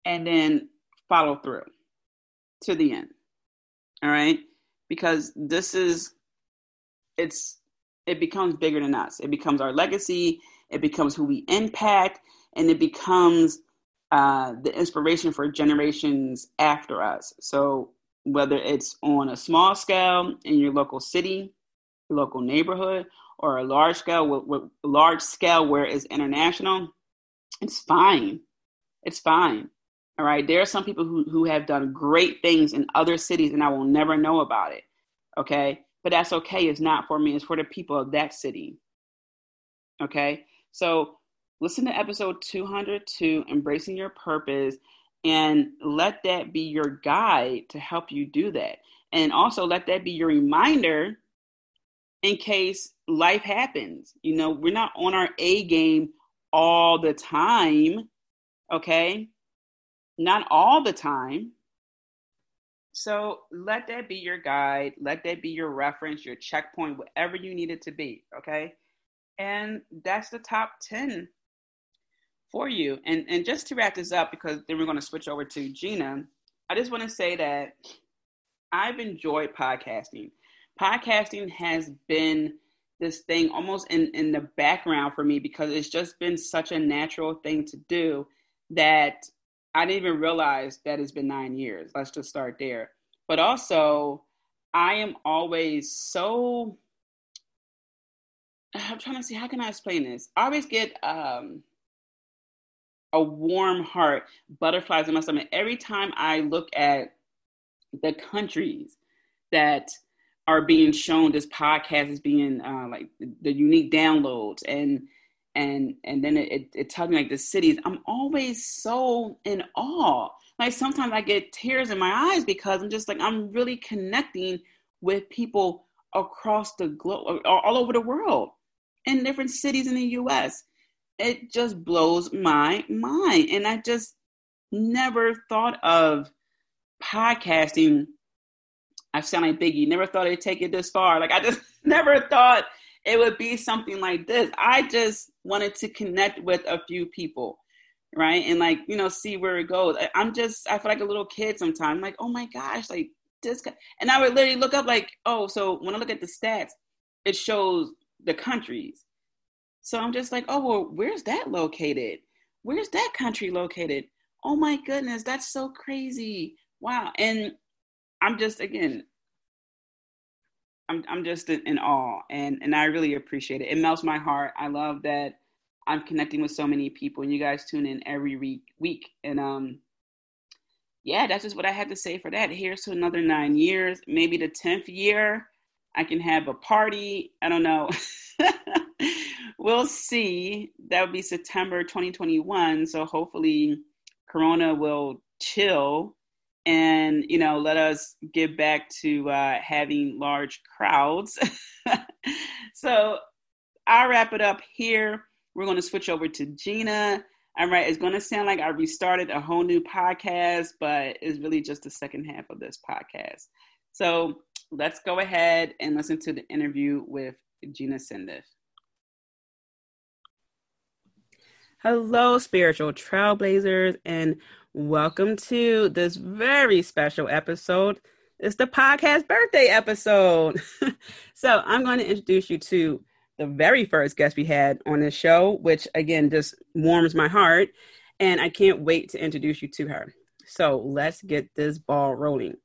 and then follow through to the end. All right? Because this is it's it becomes bigger than us. It becomes our legacy, it becomes who we impact, and it becomes uh, the inspiration for generations after us. So whether it's on a small scale in your local city, local neighborhood, or a large scale, with, with large scale where it's international, it's fine. It's fine. All right. There are some people who, who have done great things in other cities and I will never know about it. Okay. But that's okay. It's not for me, it's for the people of that city. Okay. So listen to episode 202, Embracing Your Purpose, and let that be your guide to help you do that. And also let that be your reminder in case life happens. You know, we're not on our A game all the time. Okay not all the time. So let that be your guide. Let that be your reference, your checkpoint, whatever you need it to be. Okay. And that's the top 10 for you. And, and just to wrap this up, because then we're going to switch over to Gina, I just want to say that I've enjoyed podcasting. Podcasting has been this thing almost in, in the background for me because it's just been such a natural thing to do that I didn't even realize that it's been nine years. Let's just start there. But also, I am always so. I'm trying to see how can I explain this. I always get um, a warm heart, butterflies in my stomach. Every time I look at the countries that are being shown this podcast is being uh, like the, unique downloads and and and then it, it, it tells me like the cities i'm always so in awe. Like sometimes i get tears in my eyes because i'm just like i'm really connecting with people across the globe all over the world in different cities in the us it just blows my mind and i just never thought of podcasting I sound like Biggie. Never thought it'd take it this far. Like I just never thought it would be something like this. I just wanted to connect with a few people, right? And like, you know, see where it goes. I'm just I feel like a little kid sometimes. I'm like, oh my gosh, like this guy. And I would literally look up like, oh, so when I look at the stats, it shows the countries. So I'm just like, oh well, where's that located? Where's that country located? Oh my goodness, that's so crazy. Wow. And I'm just again, I'm I'm just in awe, and and I really appreciate it. It melts my heart. I love that I'm connecting with so many people, and you guys tune in every week. Week, and um, yeah, that's just what I had to say for that. Here's to another nine years, maybe the tenth year. I can have a party. I don't know. we'll see. That would be September 2021. So hopefully, Corona will chill and you know let us get back to uh, having large crowds so i'll wrap it up here we're going to switch over to gina all right it's going to sound like i restarted a whole new podcast but it's really just the second half of this podcast so let's go ahead and listen to the interview with gina sendiff Hello, spiritual trailblazers, and welcome to this very special episode. It's the podcast birthday episode. so, I'm going to introduce you to the very first guest we had on this show, which again just warms my heart, and I can't wait to introduce you to her. So, let's get this ball rolling.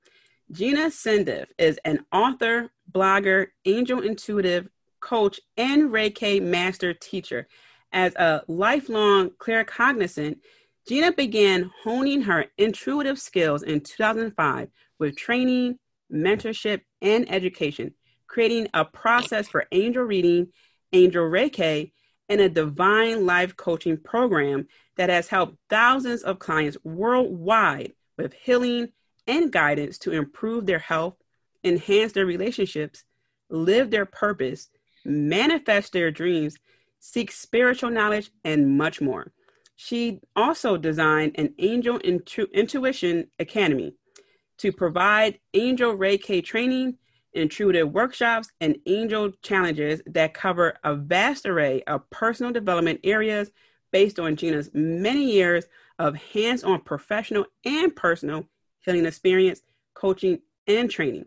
Gina Sendiff is an author, blogger, angel intuitive coach, and Reiki master teacher as a lifelong claircognizant, Gina began honing her intuitive skills in 2005 with training, mentorship, and education, creating a process for angel reading, angel reiki, and a divine life coaching program that has helped thousands of clients worldwide with healing and guidance to improve their health, enhance their relationships, live their purpose, manifest their dreams, seek spiritual knowledge, and much more. She also designed an Angel Intu- Intuition Academy to provide Angel Reiki training, intuitive workshops, and angel challenges that cover a vast array of personal development areas based on Gina's many years of hands on professional and personal healing experience, coaching, and training.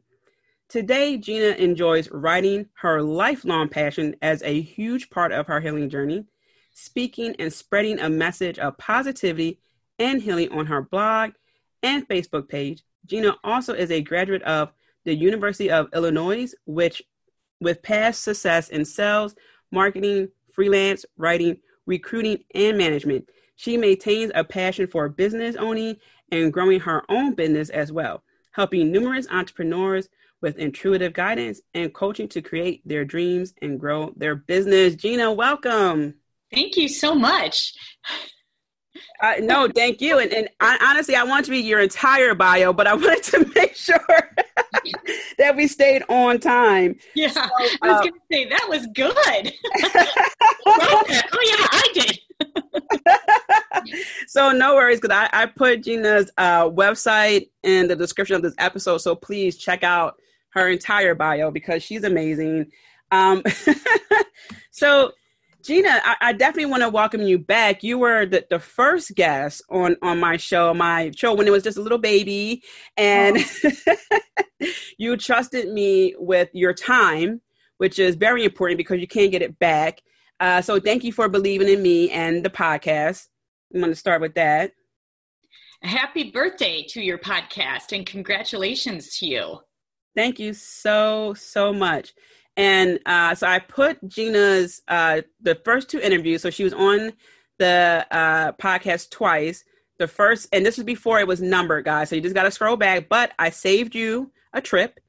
Today, Gina enjoys writing her lifelong passion as a huge part of her healing journey, speaking and spreading a message of positivity and healing on her blog and Facebook page. Gina also is a graduate of the University of Illinois, which with past success in sales, marketing, freelance, writing, recruiting, and management. She maintains a passion for business owning and growing her own business as well, helping numerous entrepreneurs with intuitive guidance and coaching to create their dreams and grow their business. Gina, welcome. Thank you so much. Uh, no, thank you. And, and I, honestly, I want to read your entire bio, but I wanted to make sure that we stayed on time. Yeah, so, I was uh, going to say that was good. oh yeah, I did. so no worries, because I, I put Gina's uh, website in the description of this episode. So please check out her entire bio because she's amazing. Um, so, Gina, I, I definitely want to welcome you back. You were the, the first guest on on my show, my show when it was just a little baby, and oh. you trusted me with your time, which is very important because you can't get it back. Uh, so, thank you for believing in me and the podcast. I'm going to start with that. Happy birthday to your podcast and congratulations to you. Thank you so, so much. And uh, so I put Gina's, uh, the first two interviews, so she was on the uh, podcast twice. The first, and this was before it was numbered, guys. So you just got to scroll back. But I saved you a trip.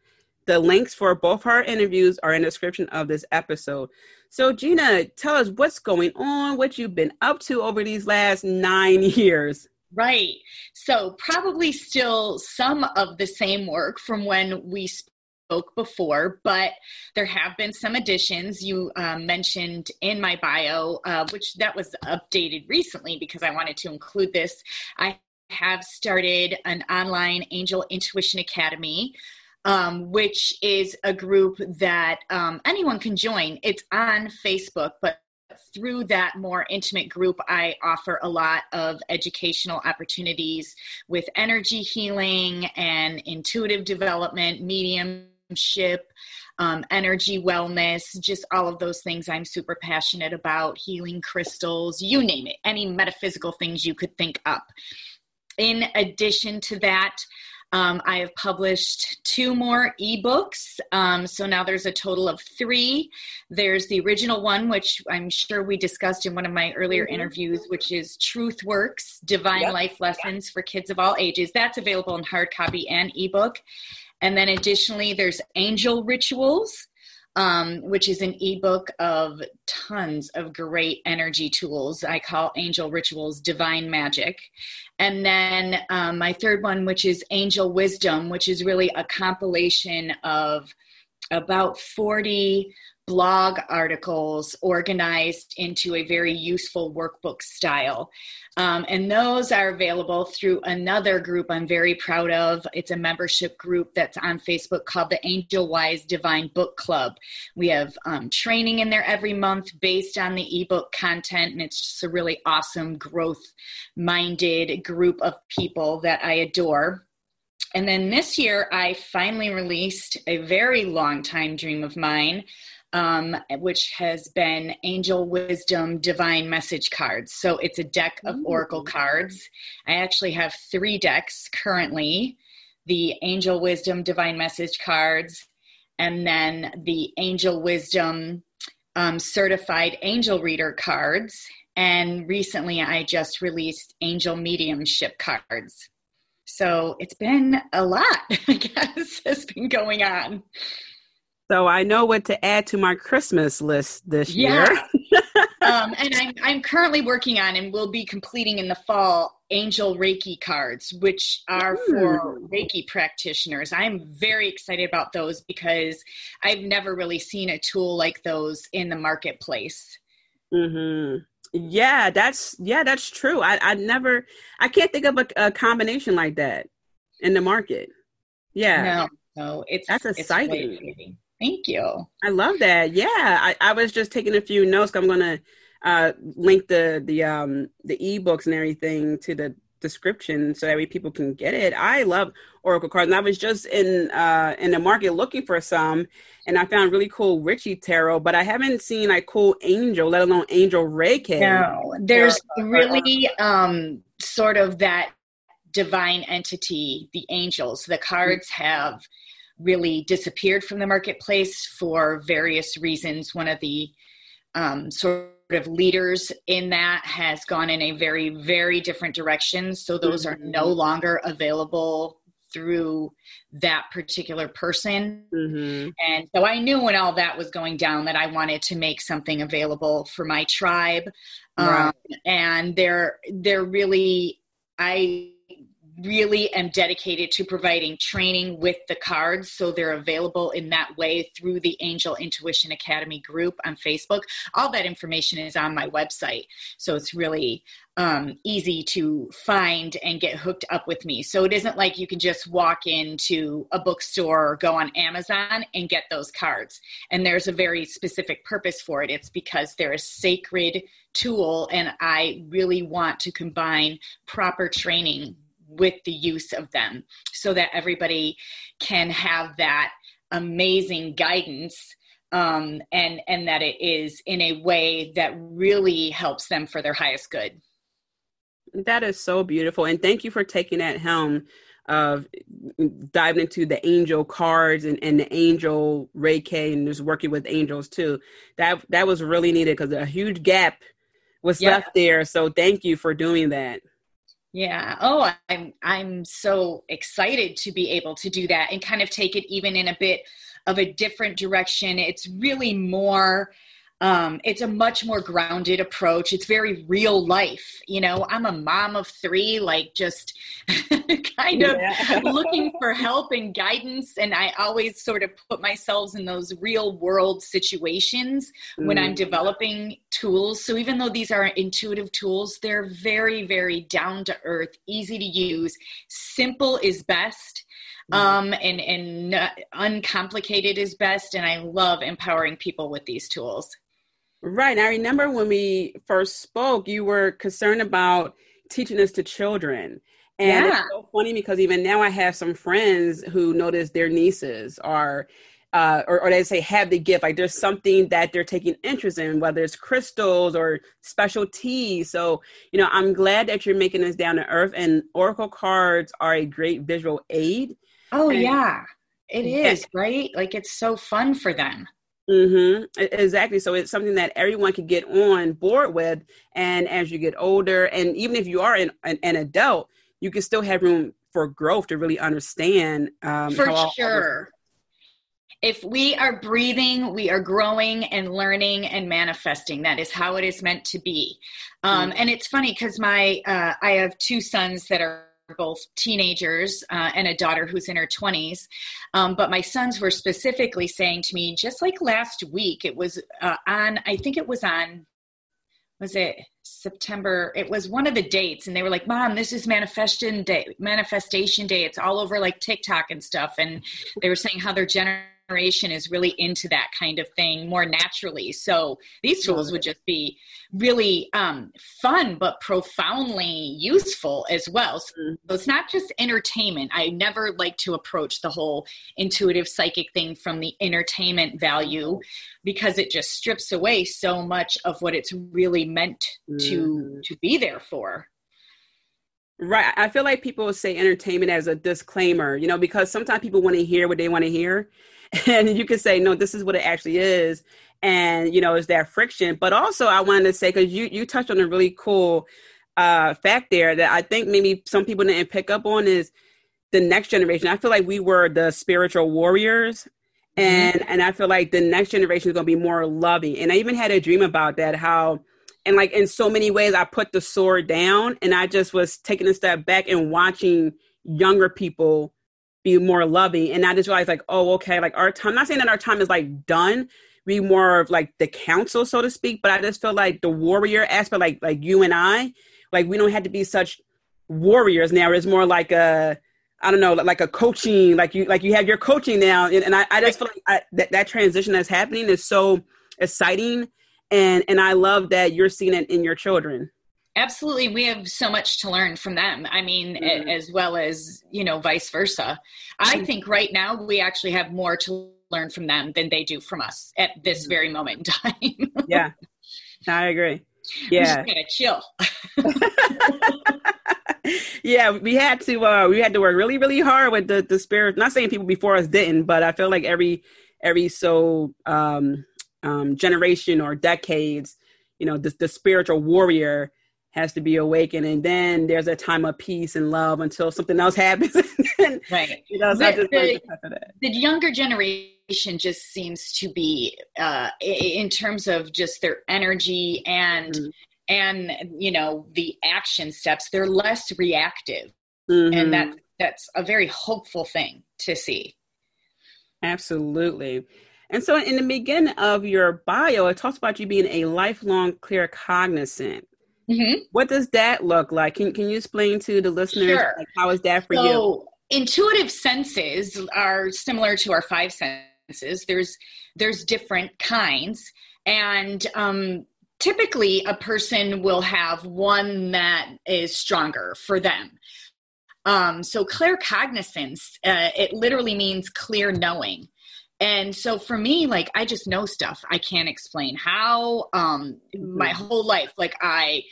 the links for both her interviews are in the description of this episode. So, Gina, tell us what's going on, what you've been up to over these last nine years. Right. So, probably still some of the same work from when we spoke before, but there have been some additions. You um, mentioned in my bio, uh, which that was updated recently because I wanted to include this. I have started an online Angel Intuition Academy. Um, which is a group that um, anyone can join. It's on Facebook, but through that more intimate group, I offer a lot of educational opportunities with energy healing and intuitive development, mediumship, um, energy wellness, just all of those things I'm super passionate about, healing crystals, you name it, any metaphysical things you could think up. In addition to that, um, I have published two more ebooks. Um, so now there's a total of three. There's the original one, which I'm sure we discussed in one of my earlier mm-hmm. interviews, which is Truth Works Divine yep. Life Lessons yep. for Kids of All Ages. That's available in hard copy and ebook. And then additionally, there's Angel Rituals um, which is an ebook of tons of great energy tools. I call Angel Rituals Divine Magic. And then um, my third one, which is Angel Wisdom, which is really a compilation of about 40 blog articles organized into a very useful workbook style. Um, and those are available through another group I'm very proud of. It's a membership group that's on Facebook called the Angel Wise Divine Book Club. We have um, training in there every month based on the ebook content, and it's just a really awesome, growth minded group of people that I adore. And then this year, I finally released a very long time dream of mine um, which has been Angel Wisdom Divine Message Cards. So it's a deck of Ooh. Oracle cards. I actually have three decks currently the Angel Wisdom Divine Message cards, and then the Angel Wisdom um, Certified Angel Reader cards. And recently I just released Angel Mediumship cards. So it's been a lot, I guess, has been going on. So I know what to add to my Christmas list this yeah. year. um, and I'm, I'm currently working on and will be completing in the fall angel Reiki cards, which are Ooh. for Reiki practitioners. I'm very excited about those because I've never really seen a tool like those in the marketplace. Mm-hmm. Yeah, that's yeah, that's true. I I never I can't think of a, a combination like that in the market. Yeah. No, no, it's that's exciting. It's Thank you. I love that. Yeah, I, I was just taking a few notes. I'm gonna uh, link the the um the ebooks and everything to the description so that way people can get it. I love Oracle cards, and I was just in uh in the market looking for some, and I found really cool Richie tarot, but I haven't seen like cool Angel, let alone Angel Reiki. No, there's really um sort of that divine entity, the angels. The cards have really disappeared from the marketplace for various reasons. One of the um, sort of leaders in that has gone in a very, very different direction. So those mm-hmm. are no mm-hmm. longer available through that particular person. Mm-hmm. And so I knew when all that was going down that I wanted to make something available for my tribe. Right. Um, and they're, they're really, I really am dedicated to providing training with the cards so they're available in that way through the angel intuition academy group on facebook. All that information is on my website so it's really um, easy to find and get hooked up with me. So it isn't like you can just walk into a bookstore or go on amazon and get those cards. And there's a very specific purpose for it. It's because they're a sacred tool and i really want to combine proper training with the use of them so that everybody can have that amazing guidance um, and and that it is in a way that really helps them for their highest good. That is so beautiful and thank you for taking that helm of diving into the angel cards and, and the angel reiki and just working with angels too. That that was really needed because a huge gap was yep. left there so thank you for doing that Yeah. Oh, I'm I'm so excited to be able to do that and kind of take it even in a bit of a different direction. It's really more um, it's a much more grounded approach. It's very real life. You know, I'm a mom of three, like just kind of yeah. looking for help and guidance. And I always sort of put myself in those real world situations mm. when I'm mm. developing tools. So even though these are intuitive tools, they're very, very down to earth, easy to use. Simple is best. Mm. Um, and and uncomplicated is best, and I love empowering people with these tools. Right. I remember when we first spoke, you were concerned about teaching this to children. And yeah. it's so funny because even now I have some friends who notice their nieces are uh, or, or, they say have the gift like there's something that they're taking interest in whether it's crystals or special teas so you know i'm glad that you're making this down to earth and oracle cards are a great visual aid oh and, yeah it is right like it's so fun for them Mm-hmm. Exactly. So it's something that everyone can get on board with. And as you get older, and even if you are an, an, an adult, you can still have room for growth to really understand. Um, for sure. if we are breathing, we are growing and learning and manifesting. That is how it is meant to be. Um, mm-hmm. And it's funny because my uh, I have two sons that are both teenagers uh, and a daughter who's in her 20s. Um, but my sons were specifically saying to me, just like last week, it was uh, on, I think it was on, was it September? It was one of the dates. And they were like, Mom, this is manifestation day, manifestation day. It's all over like TikTok and stuff. And they were saying how their generation generation is really into that kind of thing more naturally. So these tools would just be really um, fun, but profoundly useful as well. So mm-hmm. it's not just entertainment. I never like to approach the whole intuitive psychic thing from the entertainment value because it just strips away so much of what it's really meant to mm-hmm. to be there for. Right. I feel like people say entertainment as a disclaimer, you know, because sometimes people want to hear what they want to hear. and you can say no this is what it actually is. And you know is that friction. But also i wanted to say because you you touched on a really cool uh fact there that i think maybe some people didn't pick up on is the next generation. I feel like we were the spiritual warriors. Mm-hmm. and and i feel like the next generation is going to be more loving. And i even had a dream about that how and like in so many ways i put the sword down and i just was taking a step back and watching younger people be more loving. And I just realized like, oh, okay, like our time, I'm not saying that our time is like done, be more of like the council, so to speak, but I just feel like the warrior aspect, like like you and I, like we don't have to be such warriors now. It's more like a I don't know, like a coaching, like you like you have your coaching now. And, and I, I just feel like I, that, that transition that's happening is so exciting. And and I love that you're seeing it in your children absolutely we have so much to learn from them. I mean mm-hmm. as well as you know vice versa. I think right now we actually have more to learn from them than they do from us at this mm-hmm. very moment in time. Yeah. I agree. Yeah. we chill. Yeah we had to uh we had to work really really hard with the the spirit not saying people before us didn't but i feel like every every so um um generation or decades you know the, the spiritual warrior has to be awakened and then there's a time of peace and love until something else happens. And, right. you know, so the, the, the, younger generation just seems to be uh, in terms of just their energy and mm-hmm. and you know the action steps they're less reactive. Mm-hmm. and that that's a very hopeful thing to see. Absolutely. And so in the beginning of your bio it talks about you being a lifelong claircognizant Mm-hmm. What does that look like? Can Can you explain to the listeners sure. like, how is that for you? so, you? Intuitive senses are similar to our five senses. There's there's different kinds, and um, typically a person will have one that is stronger for them. Um, so claircognizance, uh, it literally means clear knowing. And so for me, like I just know stuff. I can't explain how. Um, my mm-hmm. whole life, like I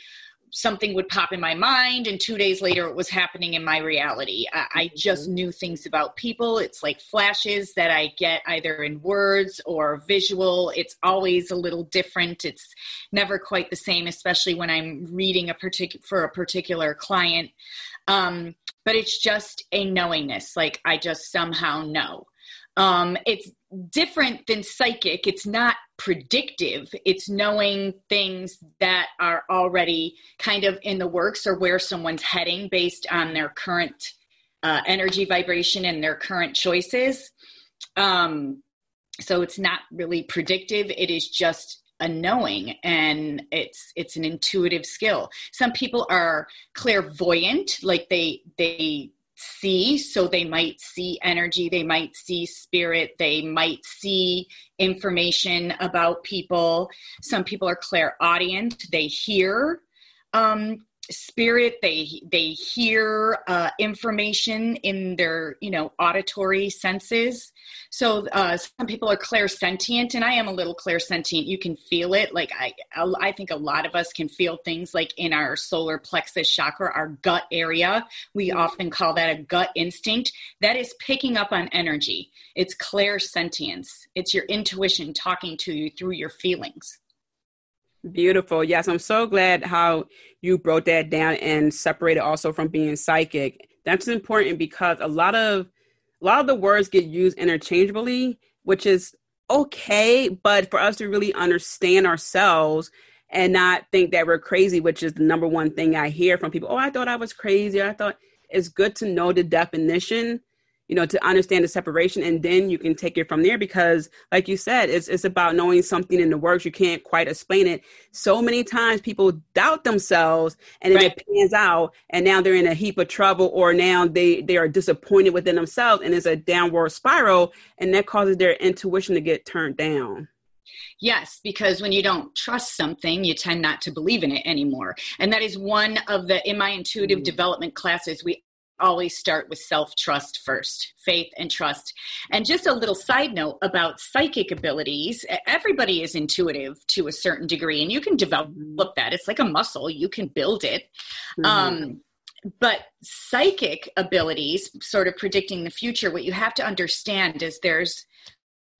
something would pop in my mind and two days later it was happening in my reality I, I, just mm-hmm. knew things about people it's like flashes that i get either in words or visual it's always a little different it's never quite the same especially when i'm reading a particular for a particular client um, but it's just a knowingness like i just somehow know um, it's different than psychic. It's not predictive. It's knowing things that are already kind of in the works or where someone's heading based on their current uh, energy vibration and their current choices. Um, so it's not really predictive. It is just a knowing and it's it's an intuitive skill some people are clairvoyant like they they see. So they might see energy, they might see spirit, they might see information about people. Some people are clairaudient, they hear um, spirit. They they hear uh, information in their you know auditory senses. So uh, some people are clairsentient and i am a little clairsentient. You can feel it. Like i i think a lot of us can feel things like in our solar plexus chakra our gut area. We mm-hmm. often call that a gut instinct. That is picking up on energy. It's clairsentience. It's your intuition talking to you through your feelings Beautiful. Yes, I'm so glad how you broke that down and separated also from being psychic. That's important because a lot of a lot of the words get used interchangeably, which is okay, but for us to really understand ourselves and not think that we're crazy, which is the number one thing I hear from people. Oh, I thought I was crazy. I thought it's good to know the definition you know to understand the separation and then you can take it from there because like you said it's it's about knowing something in the works you can't quite explain it so many times people doubt themselves and then right. it pans out and now they're in a heap of trouble or now they they are disappointed within themselves and it's a downward spiral and that causes their intuition to get turned down Yes, because when you don't trust something, you tend not to believe in it anymore. And that is one of the, in my intuitive mm. development classes, we always start with self trust first, faith and trust. And just a little side note about psychic abilities everybody is intuitive to a certain degree, and you can develop that. It's like a muscle, you can build it. Mm-hmm. Um, but psychic abilities, sort of predicting the future, what you have to understand is there's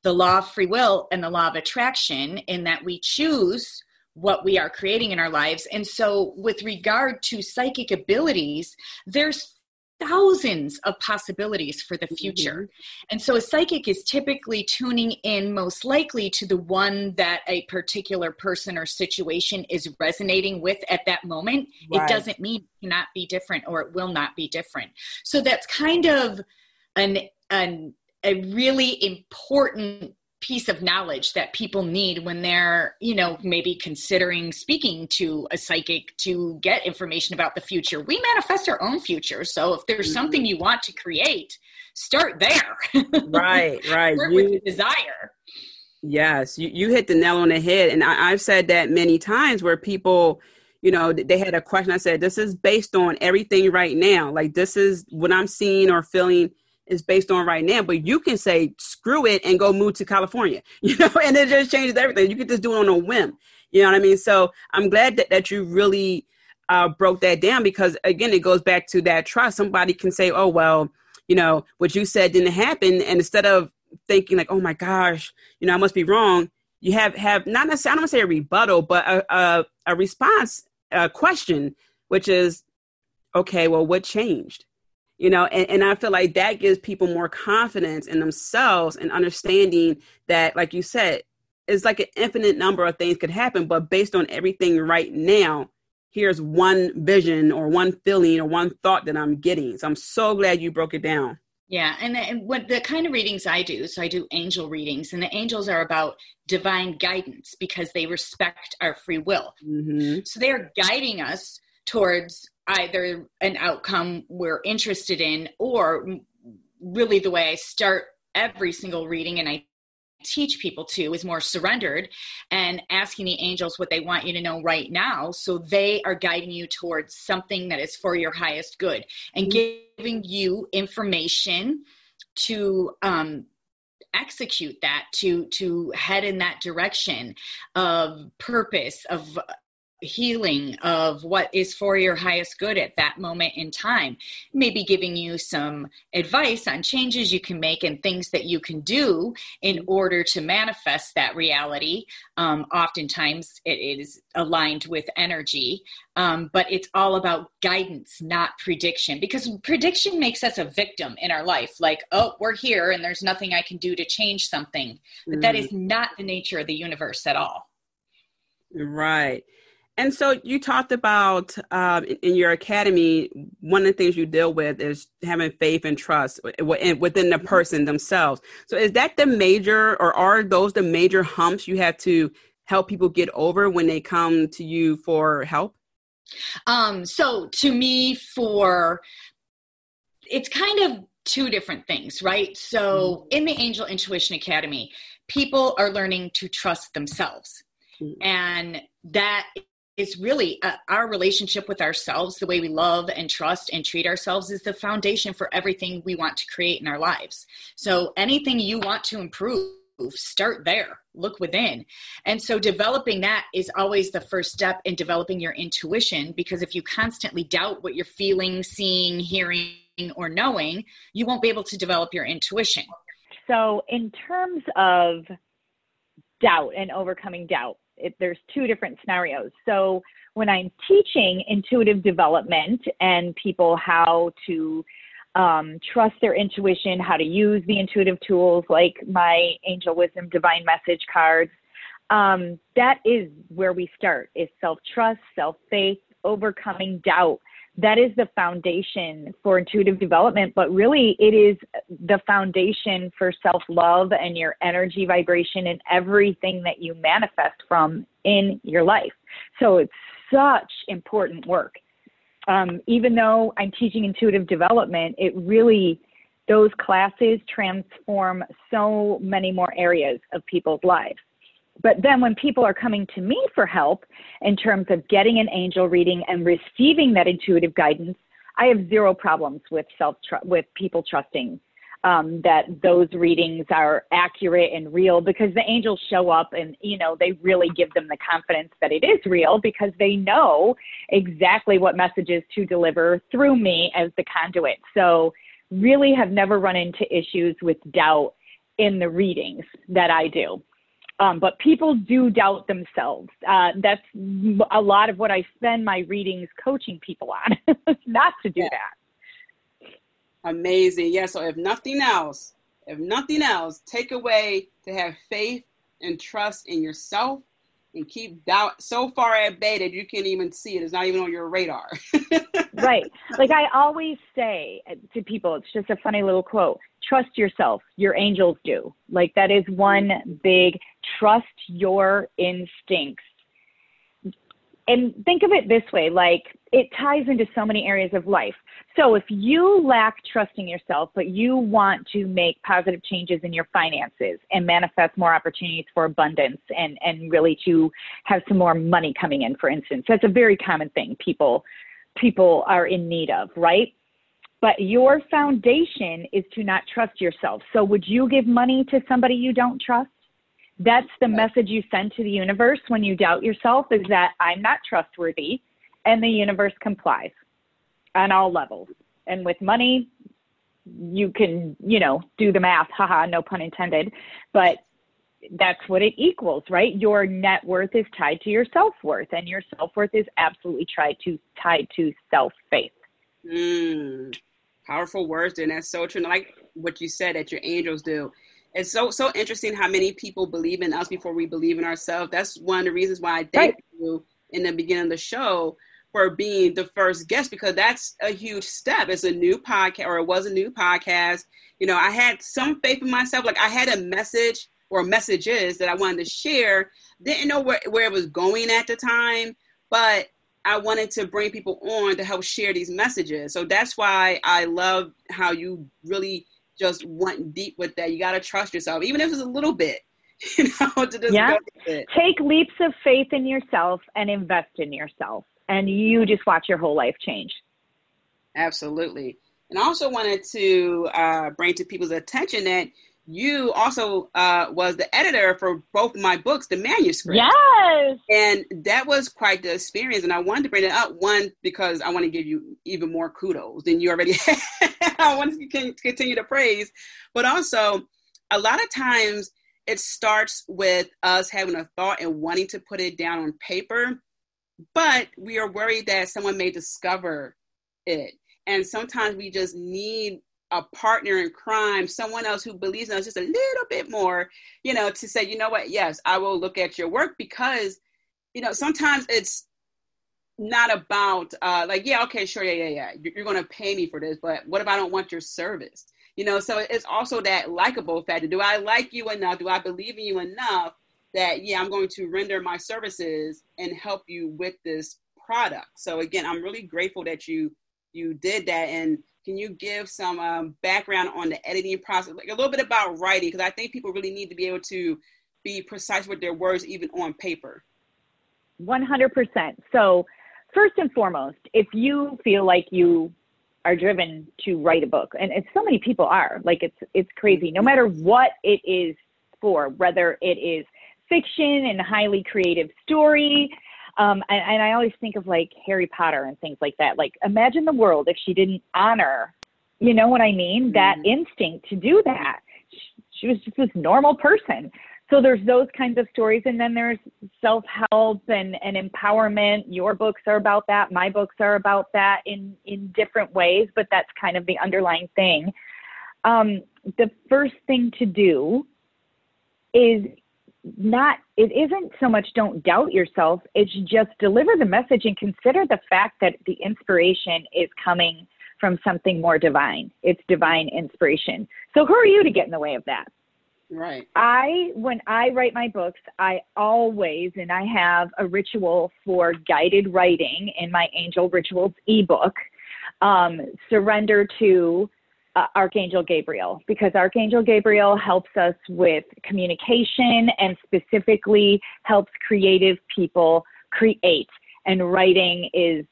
the law of free will and the law of attraction, in that we choose what we are creating in our lives. And so, with regard to psychic abilities, there's thousands of possibilities for the future. Mm-hmm. And so a psychic is typically tuning in most likely to the one that a particular person or situation is resonating with at that moment. Right. It doesn't mean it cannot be different or it will not be different. So that's kind of an an a really important piece of knowledge that people need when they're you know maybe considering speaking to a psychic to get information about the future. We manifest our own future so if there's mm-hmm. something you want to create start there. Right right. Start you, with desire. Yes you, you hit the nail on the head and I, i've said that many times where people you know they had a question. I said this is based on everything right now. Like this is what i'm seeing or feeling is based on right now, but you can say screw it and go move to California, you know, and it just changes everything. You can just do it on a whim, you know what I mean? So I'm glad that, that you really uh, broke that down because again, it goes back to that trust. Somebody can say, oh, well, you know, what you said didn't happen. And instead of thinking like, oh my gosh, you know, I must be wrong, you have, have not necessarily, I don't want to say a rebuttal, but a, a, a response, a question, which is, okay, well, what changed? You know and, and i feel like that gives people more confidence in themselves and understanding that like you said it's like an infinite number of things could happen but based on everything right now here's one vision or one feeling or one thought that i'm getting so i'm so glad you broke it down yeah, and, and what the kind of readings I do, so I do angel readings, and the angels are about divine guidance because they respect our free will. Mm-hmm. So they are guiding us towards either an outcome we're interested in or really the way I start every single reading and I teach people to is more surrendered and asking the angels what they want you to know right now so they are guiding you towards something that is for your highest good and mm-hmm. giving you information to um, execute that to to head in that direction of purpose of healing of what is for your highest good at that moment in time. Maybe giving you some advice on changes you can make and things that you can do in order to manifest that reality. Um, oftentimes it is aligned with energy um, but it's all about guidance not prediction because prediction makes us a victim in our life. Like oh we're here and there's nothing i can do to change something. But mm. that is not the nature of the universe at all. Right and so you talked about um, in your academy, one of the things you deal with is having faith and trust within the mm-hmm. person themselves. So is that the major, or are those the major humps you have to help people get over when they come to you for help? Um, so to me, for it's kind of two different things, right? So mm-hmm. in the Angel Intuition Academy, people are learning to trust themselves. Mm-hmm. And that is really uh, our relationship with ourselves, the way we love and trust and treat ourselves is the foundation for everything we want to create in our lives. So anything you want to improve, start there, look within. And so developing that is always the first step in developing your intuition because if you constantly doubt what you're feeling, seeing, hearing, or knowing, you won't be able to develop your intuition. So, in terms of doubt and overcoming doubt, it, there's two different scenarios. So when I'm teaching intuitive development and people how to um, trust their intuition, how to use the intuitive tools like my Angel Wisdom Divine Message cards, um, that is where we start is self-trust, self-faith, overcoming doubt that is the foundation for intuitive development, but really it is the foundation for self love and your energy vibration and everything that you manifest from in your life. So it's such important work. Um, even though I'm teaching intuitive development, it really, those classes transform so many more areas of people's lives. But then when people are coming to me for help in terms of getting an angel reading and receiving that intuitive guidance, I have zero problems with self with people trusting um, that those readings are accurate and real because the angels show up and you know they really give them the confidence that it is real because they know exactly what messages to deliver through me as the conduit. So really have never run into issues with doubt in the readings that I do. Um, but people do doubt themselves. Uh, that's a lot of what I spend my readings coaching people on, not to do yeah. that. Amazing. Yeah. So if nothing else, if nothing else, take away to have faith and trust in yourself and keep doubt so far at bay that you can't even see it. It's not even on your radar. right. Like I always say to people, it's just a funny little quote trust yourself. Your angels do. Like that is one big trust your instincts. And think of it this way like it ties into so many areas of life. So if you lack trusting yourself, but you want to make positive changes in your finances and manifest more opportunities for abundance and, and really to have some more money coming in, for instance, that's a very common thing people people are in need of, right? But your foundation is to not trust yourself. So would you give money to somebody you don't trust? That's the message you send to the universe when you doubt yourself is that I'm not trustworthy and the universe complies on all levels. And with money, you can, you know, do the math, haha, no pun intended, but that's what it equals, right? Your net worth is tied to your self worth, and your self worth is absolutely tied to tied to self faith. Mm, powerful words, and that's so true. like what you said that your angels do. It's so so interesting how many people believe in us before we believe in ourselves. That's one of the reasons why I thank right. you in the beginning of the show for being the first guest because that's a huge step. It's a new podcast, or it was a new podcast. You know, I had some faith in myself. Like I had a message or messages that I wanted to share. Didn't know where, where it was going at the time, but I wanted to bring people on to help share these messages. So that's why I love how you really just went deep with that. You got to trust yourself, even if it's a little bit. You know, to just yeah. Take leaps of faith in yourself and invest in yourself, and you just watch your whole life change. Absolutely. And I also wanted to uh, bring to people's attention that you also uh, was the editor for both my books, the manuscript. Yes. And that was quite the experience. And I wanted to bring it up, one, because I want to give you even more kudos than you already I want to continue to praise. But also, a lot of times it starts with us having a thought and wanting to put it down on paper, but we are worried that someone may discover it. And sometimes we just need a partner in crime, someone else who believes in us just a little bit more, you know, to say, you know what, yes, I will look at your work because, you know, sometimes it's not about uh, like, yeah, okay, sure, yeah, yeah, yeah, you're going to pay me for this, but what if I don't want your service? You know, so it's also that likable factor. Do I like you enough? Do I believe in you enough that yeah, I'm going to render my services and help you with this product? So again, I'm really grateful that you you did that and can you give some um, background on the editing process, like a little bit about writing? Because I think people really need to be able to be precise with their words, even on paper. 100%. So, first and foremost, if you feel like you are driven to write a book, and, so many people are, like it's it's crazy. No matter what it is for, whether it is fiction and highly creative story, um, and, and I always think of like Harry Potter and things like that. Like, imagine the world if she didn't honor, you know what I mean? That mm-hmm. instinct to do that. She, she was just this normal person. So there's those kinds of stories, and then there's self-help and, and empowerment. Your books are about that. My books are about that in in different ways, but that's kind of the underlying thing. Um, the first thing to do is not it isn't so much don't doubt yourself it's just deliver the message and consider the fact that the inspiration is coming from something more divine. It's divine inspiration. So who are you to get in the way of that? Right. I when i write my books i always and i have a ritual for guided writing in my angel rituals ebook um, surrender to uh, Archangel Gabriel because Archangel Gabriel helps us with communication and specifically helps creative people create. And writing is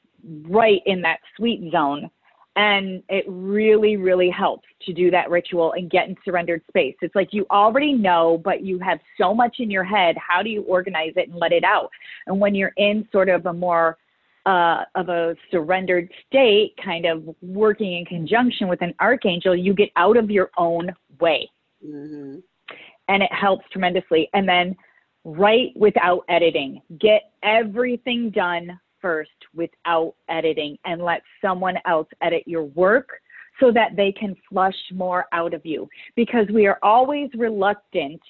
right in that sweet zone. And it really, really helps to do that ritual and get in surrendered space. It's like you already know, but you have so much in your head. How do you organize it and let it out? And when you're in sort of a more uh, of a surrendered state, kind of working in conjunction with an archangel, you get out of your own way. Mm-hmm. And it helps tremendously. And then write without editing. Get everything done first without editing and let someone else edit your work so that they can flush more out of you. Because we are always reluctant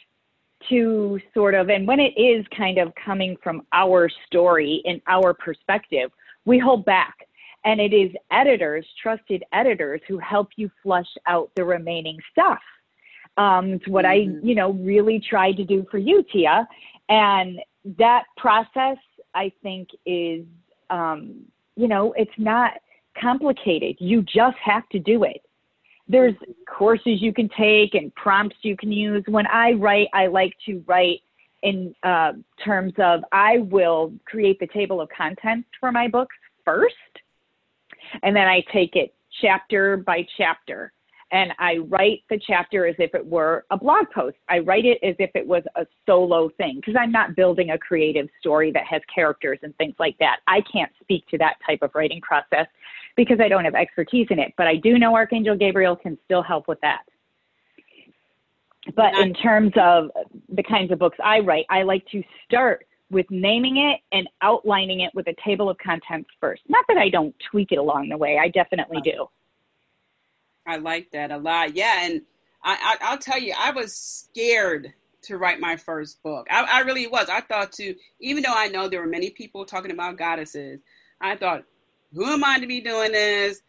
to sort of, and when it is kind of coming from our story and our perspective, we hold back. And it is editors, trusted editors, who help you flush out the remaining stuff. Um, it's what mm-hmm. I, you know, really tried to do for you, Tia. And that process, I think, is, um, you know, it's not complicated. You just have to do it there's courses you can take and prompts you can use. When I write, I like to write in uh, terms of I will create the table of contents for my books first, and then I take it chapter by chapter. And I write the chapter as if it were a blog post. I write it as if it was a solo thing because I'm not building a creative story that has characters and things like that. I can't speak to that type of writing process because I don't have expertise in it, but I do know Archangel Gabriel can still help with that. But in terms of the kinds of books I write, I like to start with naming it and outlining it with a table of contents first. Not that I don't tweak it along the way, I definitely do. I like that a lot. Yeah, and I, I will tell you, I was scared to write my first book. I, I really was. I thought to, even though I know there were many people talking about goddesses, I thought who am I to be doing this?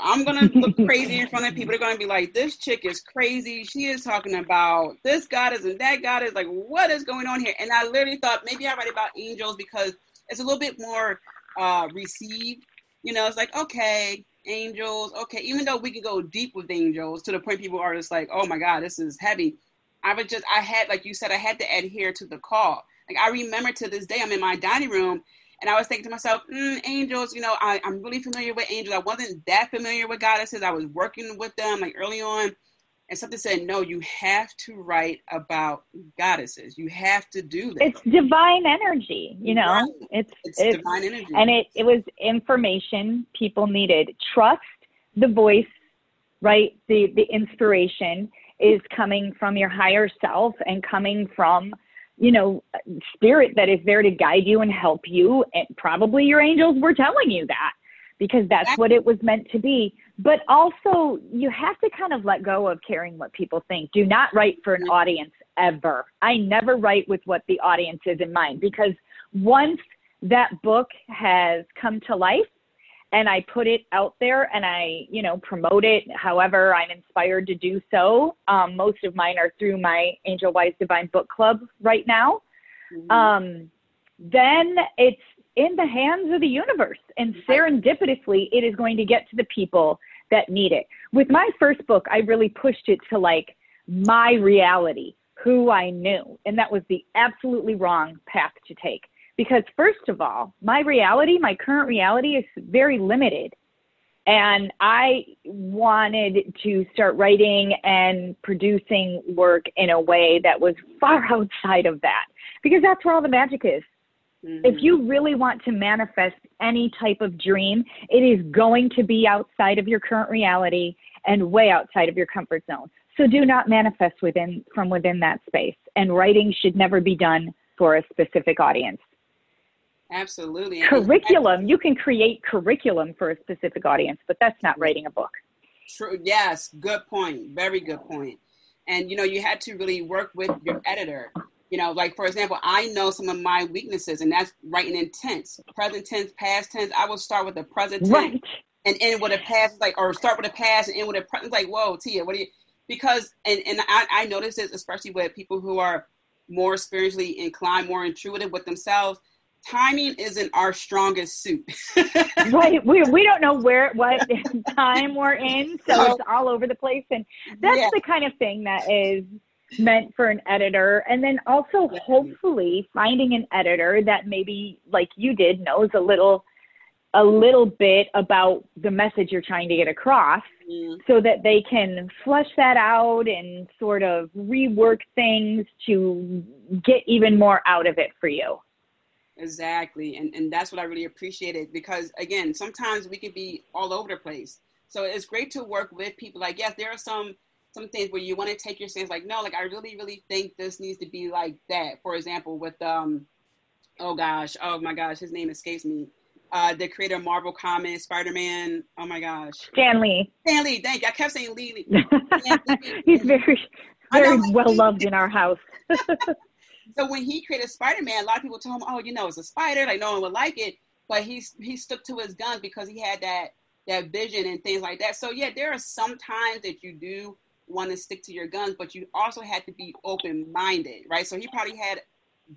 I'm gonna look crazy in front of people. They're gonna be like, "This chick is crazy. She is talking about this goddess and that goddess. Like, what is going on here?" And I literally thought maybe I write about angels because it's a little bit more uh, received. You know, it's like okay, angels. Okay, even though we can go deep with angels to the point people are just like, "Oh my god, this is heavy." I was just, I had, like you said, I had to adhere to the call. Like I remember to this day, I'm in my dining room and I was thinking to myself, mm, angels, you know, I, I'm really familiar with angels. I wasn't that familiar with goddesses. I was working with them like early on. And something said, no, you have to write about goddesses. You have to do that. It's divine energy, you know. Right. It's, it's, it's divine energy, and it it was information people needed. Trust the voice, right? The the inspiration is coming from your higher self and coming from you know spirit that is there to guide you and help you and probably your angels were telling you that because that's what it was meant to be. But also, you have to kind of let go of caring what people think. Do not write for an audience ever. I never write with what the audience is in mind because once that book has come to life and I put it out there and I, you know, promote it however I'm inspired to do so. Um, most of mine are through my Angel Wise Divine Book Club right now. Mm-hmm. Um, then it's in the hands of the universe. And serendipitously, it is going to get to the people that need it. With my first book, I really pushed it to like my reality, who I knew. And that was the absolutely wrong path to take. Because, first of all, my reality, my current reality is very limited. And I wanted to start writing and producing work in a way that was far outside of that because that's where all the magic is. Mm-hmm. If you really want to manifest any type of dream, it is going to be outside of your current reality and way outside of your comfort zone. So do not manifest within from within that space. And writing should never be done for a specific audience. Absolutely. Curriculum, you can create curriculum for a specific audience, but that's not writing a book. True. Yes, good point. Very good point. And you know, you had to really work with your editor you know, like for example, I know some of my weaknesses, and that's writing in tense, present tense, past tense. I will start with the present tense right. and end with a past, like, or start with a past and end with a present. Like, whoa, Tia, what do you? Because, and and I, I notice this especially with people who are more spiritually inclined, more intuitive with themselves. Timing isn't our strongest suit. right. We, we don't know where what time we're in, so it's all over the place, and that's yeah. the kind of thing that is meant for an editor and then also hopefully finding an editor that maybe like you did knows a little a little bit about the message you're trying to get across mm. so that they can flesh that out and sort of rework things to get even more out of it for you. Exactly and and that's what i really appreciated because again sometimes we can be all over the place. So it's great to work with people like yes there are some some things where you want to take your stance like no like i really really think this needs to be like that. For example with um oh gosh oh my gosh his name escapes me. Uh the creator of marvel comics spider-man oh my gosh. Stan lee. Stan lee thank you. I kept saying lee, lee. he's very very know, well loved in our house. So when he created spider-man a lot of people told him oh you know it's a spider like no one would like it. But he's he stuck to his guns because he had that that vision and things like that. So yeah there are some times that you do want to stick to your guns, but you also had to be open minded, right? So he probably had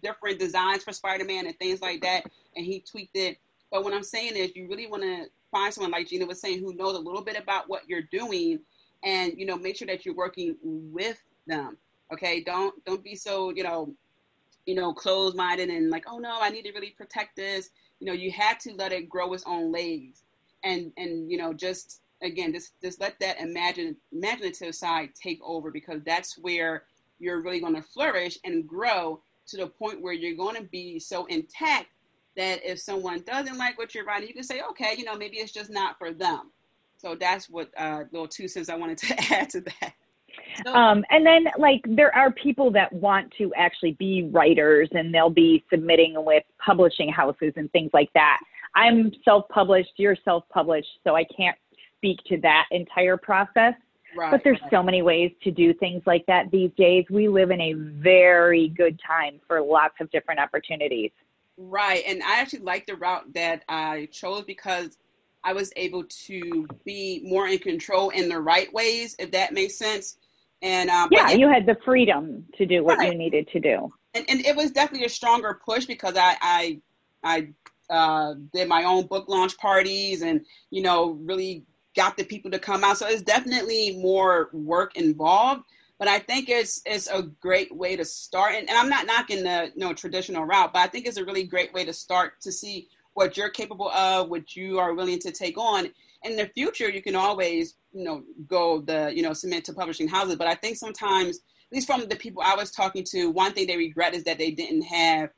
different designs for Spider Man and things like that, and he tweaked it. But what I'm saying is, you really want to find someone like Gina was saying who knows a little bit about what you're doing, and you know, make sure that you're working with them. Okay, don't don't be so you know, you know, closed minded and like, oh no, I need to really protect this. You know, you had to let it grow its own legs, and and you know, just again, just just let that imagine imaginative side take over because that's where you're really going to flourish and grow to the point where you're going to be so intact that if someone doesn't like what you're writing, you can say, okay, you know, maybe it's just not for them. So that's what uh, little two cents I wanted to add to that. So, um, and then, like, there are people that want to actually be writers and they'll be submitting with publishing houses and things like that. I'm self published, you're self published, so I can't speak to that entire process. Right, but there's right. so many ways to do things like that these days. We live in a very good time for lots of different opportunities. Right. And I actually like the route that I chose because I was able to be more in control in the right ways, if that makes sense. And um, yeah, it, you had the freedom to do what right. you needed to do. And, and it was definitely a stronger push because I, I, I uh, did my own book launch parties and, you know, really got the people to come out. So it's definitely more work involved. But I think it's it's a great way to start. And, and I'm not knocking the you know, traditional route, but I think it's a really great way to start to see what you're capable of, what you are willing to take on. in the future you can always you know go the you know submit to publishing houses but i think sometimes at least from the people i was talking to one thing they regret is that they didn't have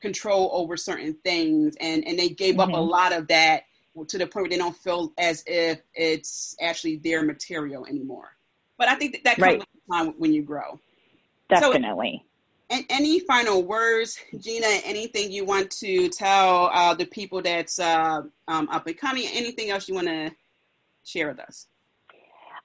control over certain things and and they gave mm-hmm. up a mm-hmm. lot of that to the point where they don't feel as if it's actually their material anymore. But i think that, that comes right. with time when you grow. Definitely. so, and any final words gina anything you want to tell uh, the people that's uh, um, up and coming? Anything else you want to share with us?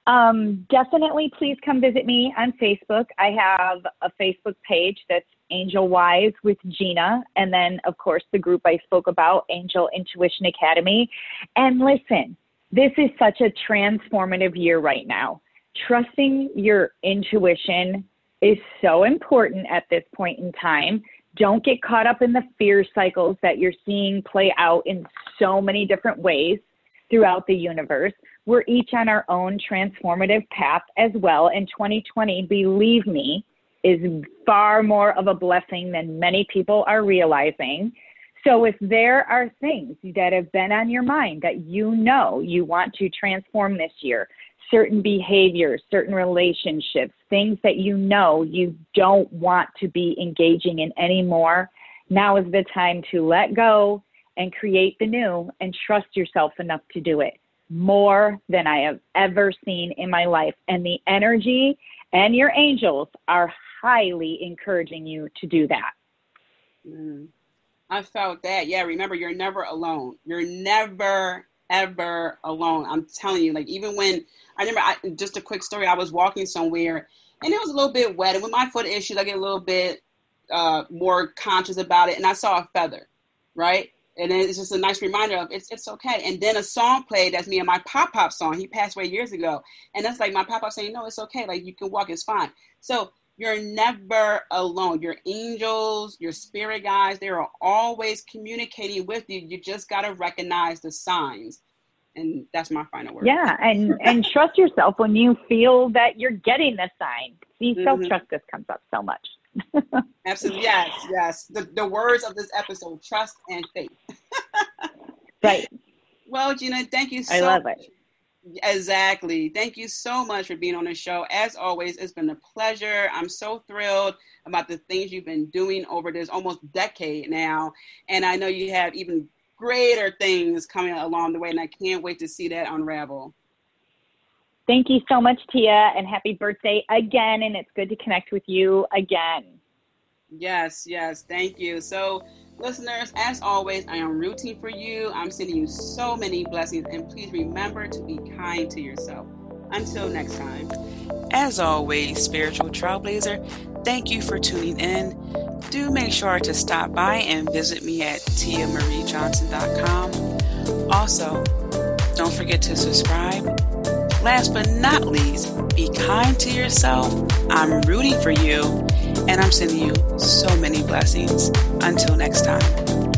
Um, definitely please come visit me on Facebook. I have a Facebook page that's Angel Wise with Gina, and then, of course, the group I spoke about, Angel Intuition Academy. And listen, this is such a transformative year right now. Trusting your intuition is so important at this point in time. Don't get caught up in the fear cycles that you're seeing play out in so many different ways throughout the universe. We're each on our own transformative path as well. And 2020, believe me, is far more of a blessing than many people are realizing. So if there are things that have been on your mind that you know you want to transform this year, certain behaviors, certain relationships, things that you know you don't want to be engaging in anymore, now is the time to let go and create the new and trust yourself enough to do it more than I have ever seen in my life. And the energy and your angels are highly encouraging you to do that. Mm. I felt that. Yeah, remember, you're never alone. You're never, ever alone. I'm telling you, like, even when I remember, I, just a quick story, I was walking somewhere and it was a little bit wet. And with my foot issues, I get a little bit uh, more conscious about it. And I saw a feather, right? and it's just a nice reminder of it's it's okay. And then a song played that's me and my pop pop song. He passed away years ago, and that's like my pop pop saying, "No, it's okay. Like you can walk. It's fine." So you're never alone. Your angels, your spirit guides, they are always communicating with you. You just got to recognize the signs. And that's my final word. Yeah, and and trust yourself when you feel that you're getting the sign. See, mm-hmm. self trust just comes up so much. Absolutely. Yes, yes. The, the words of this episode trust and faith. right. Well, Gina, thank you so I love it. Exactly. Thank you so much for being on the show. As always, it's been a pleasure. I'm so thrilled about the things you've been doing over this almost decade now. And I know you have even greater things coming along the way, and I can't wait to see that unravel. Thank you so much, Tia, and happy birthday again. And it's good to connect with you again. Yes, yes. Thank you. So, listeners, as always, I am rooting for you. I'm sending you so many blessings. And please remember to be kind to yourself. Until next time. As always, Spiritual Trailblazer, thank you for tuning in. Do make sure to stop by and visit me at tiamariejohnson.com. Also, don't forget to subscribe last but not least, be kind to yourself. I'm rooting for you, and I'm sending you so many blessings. Until next time.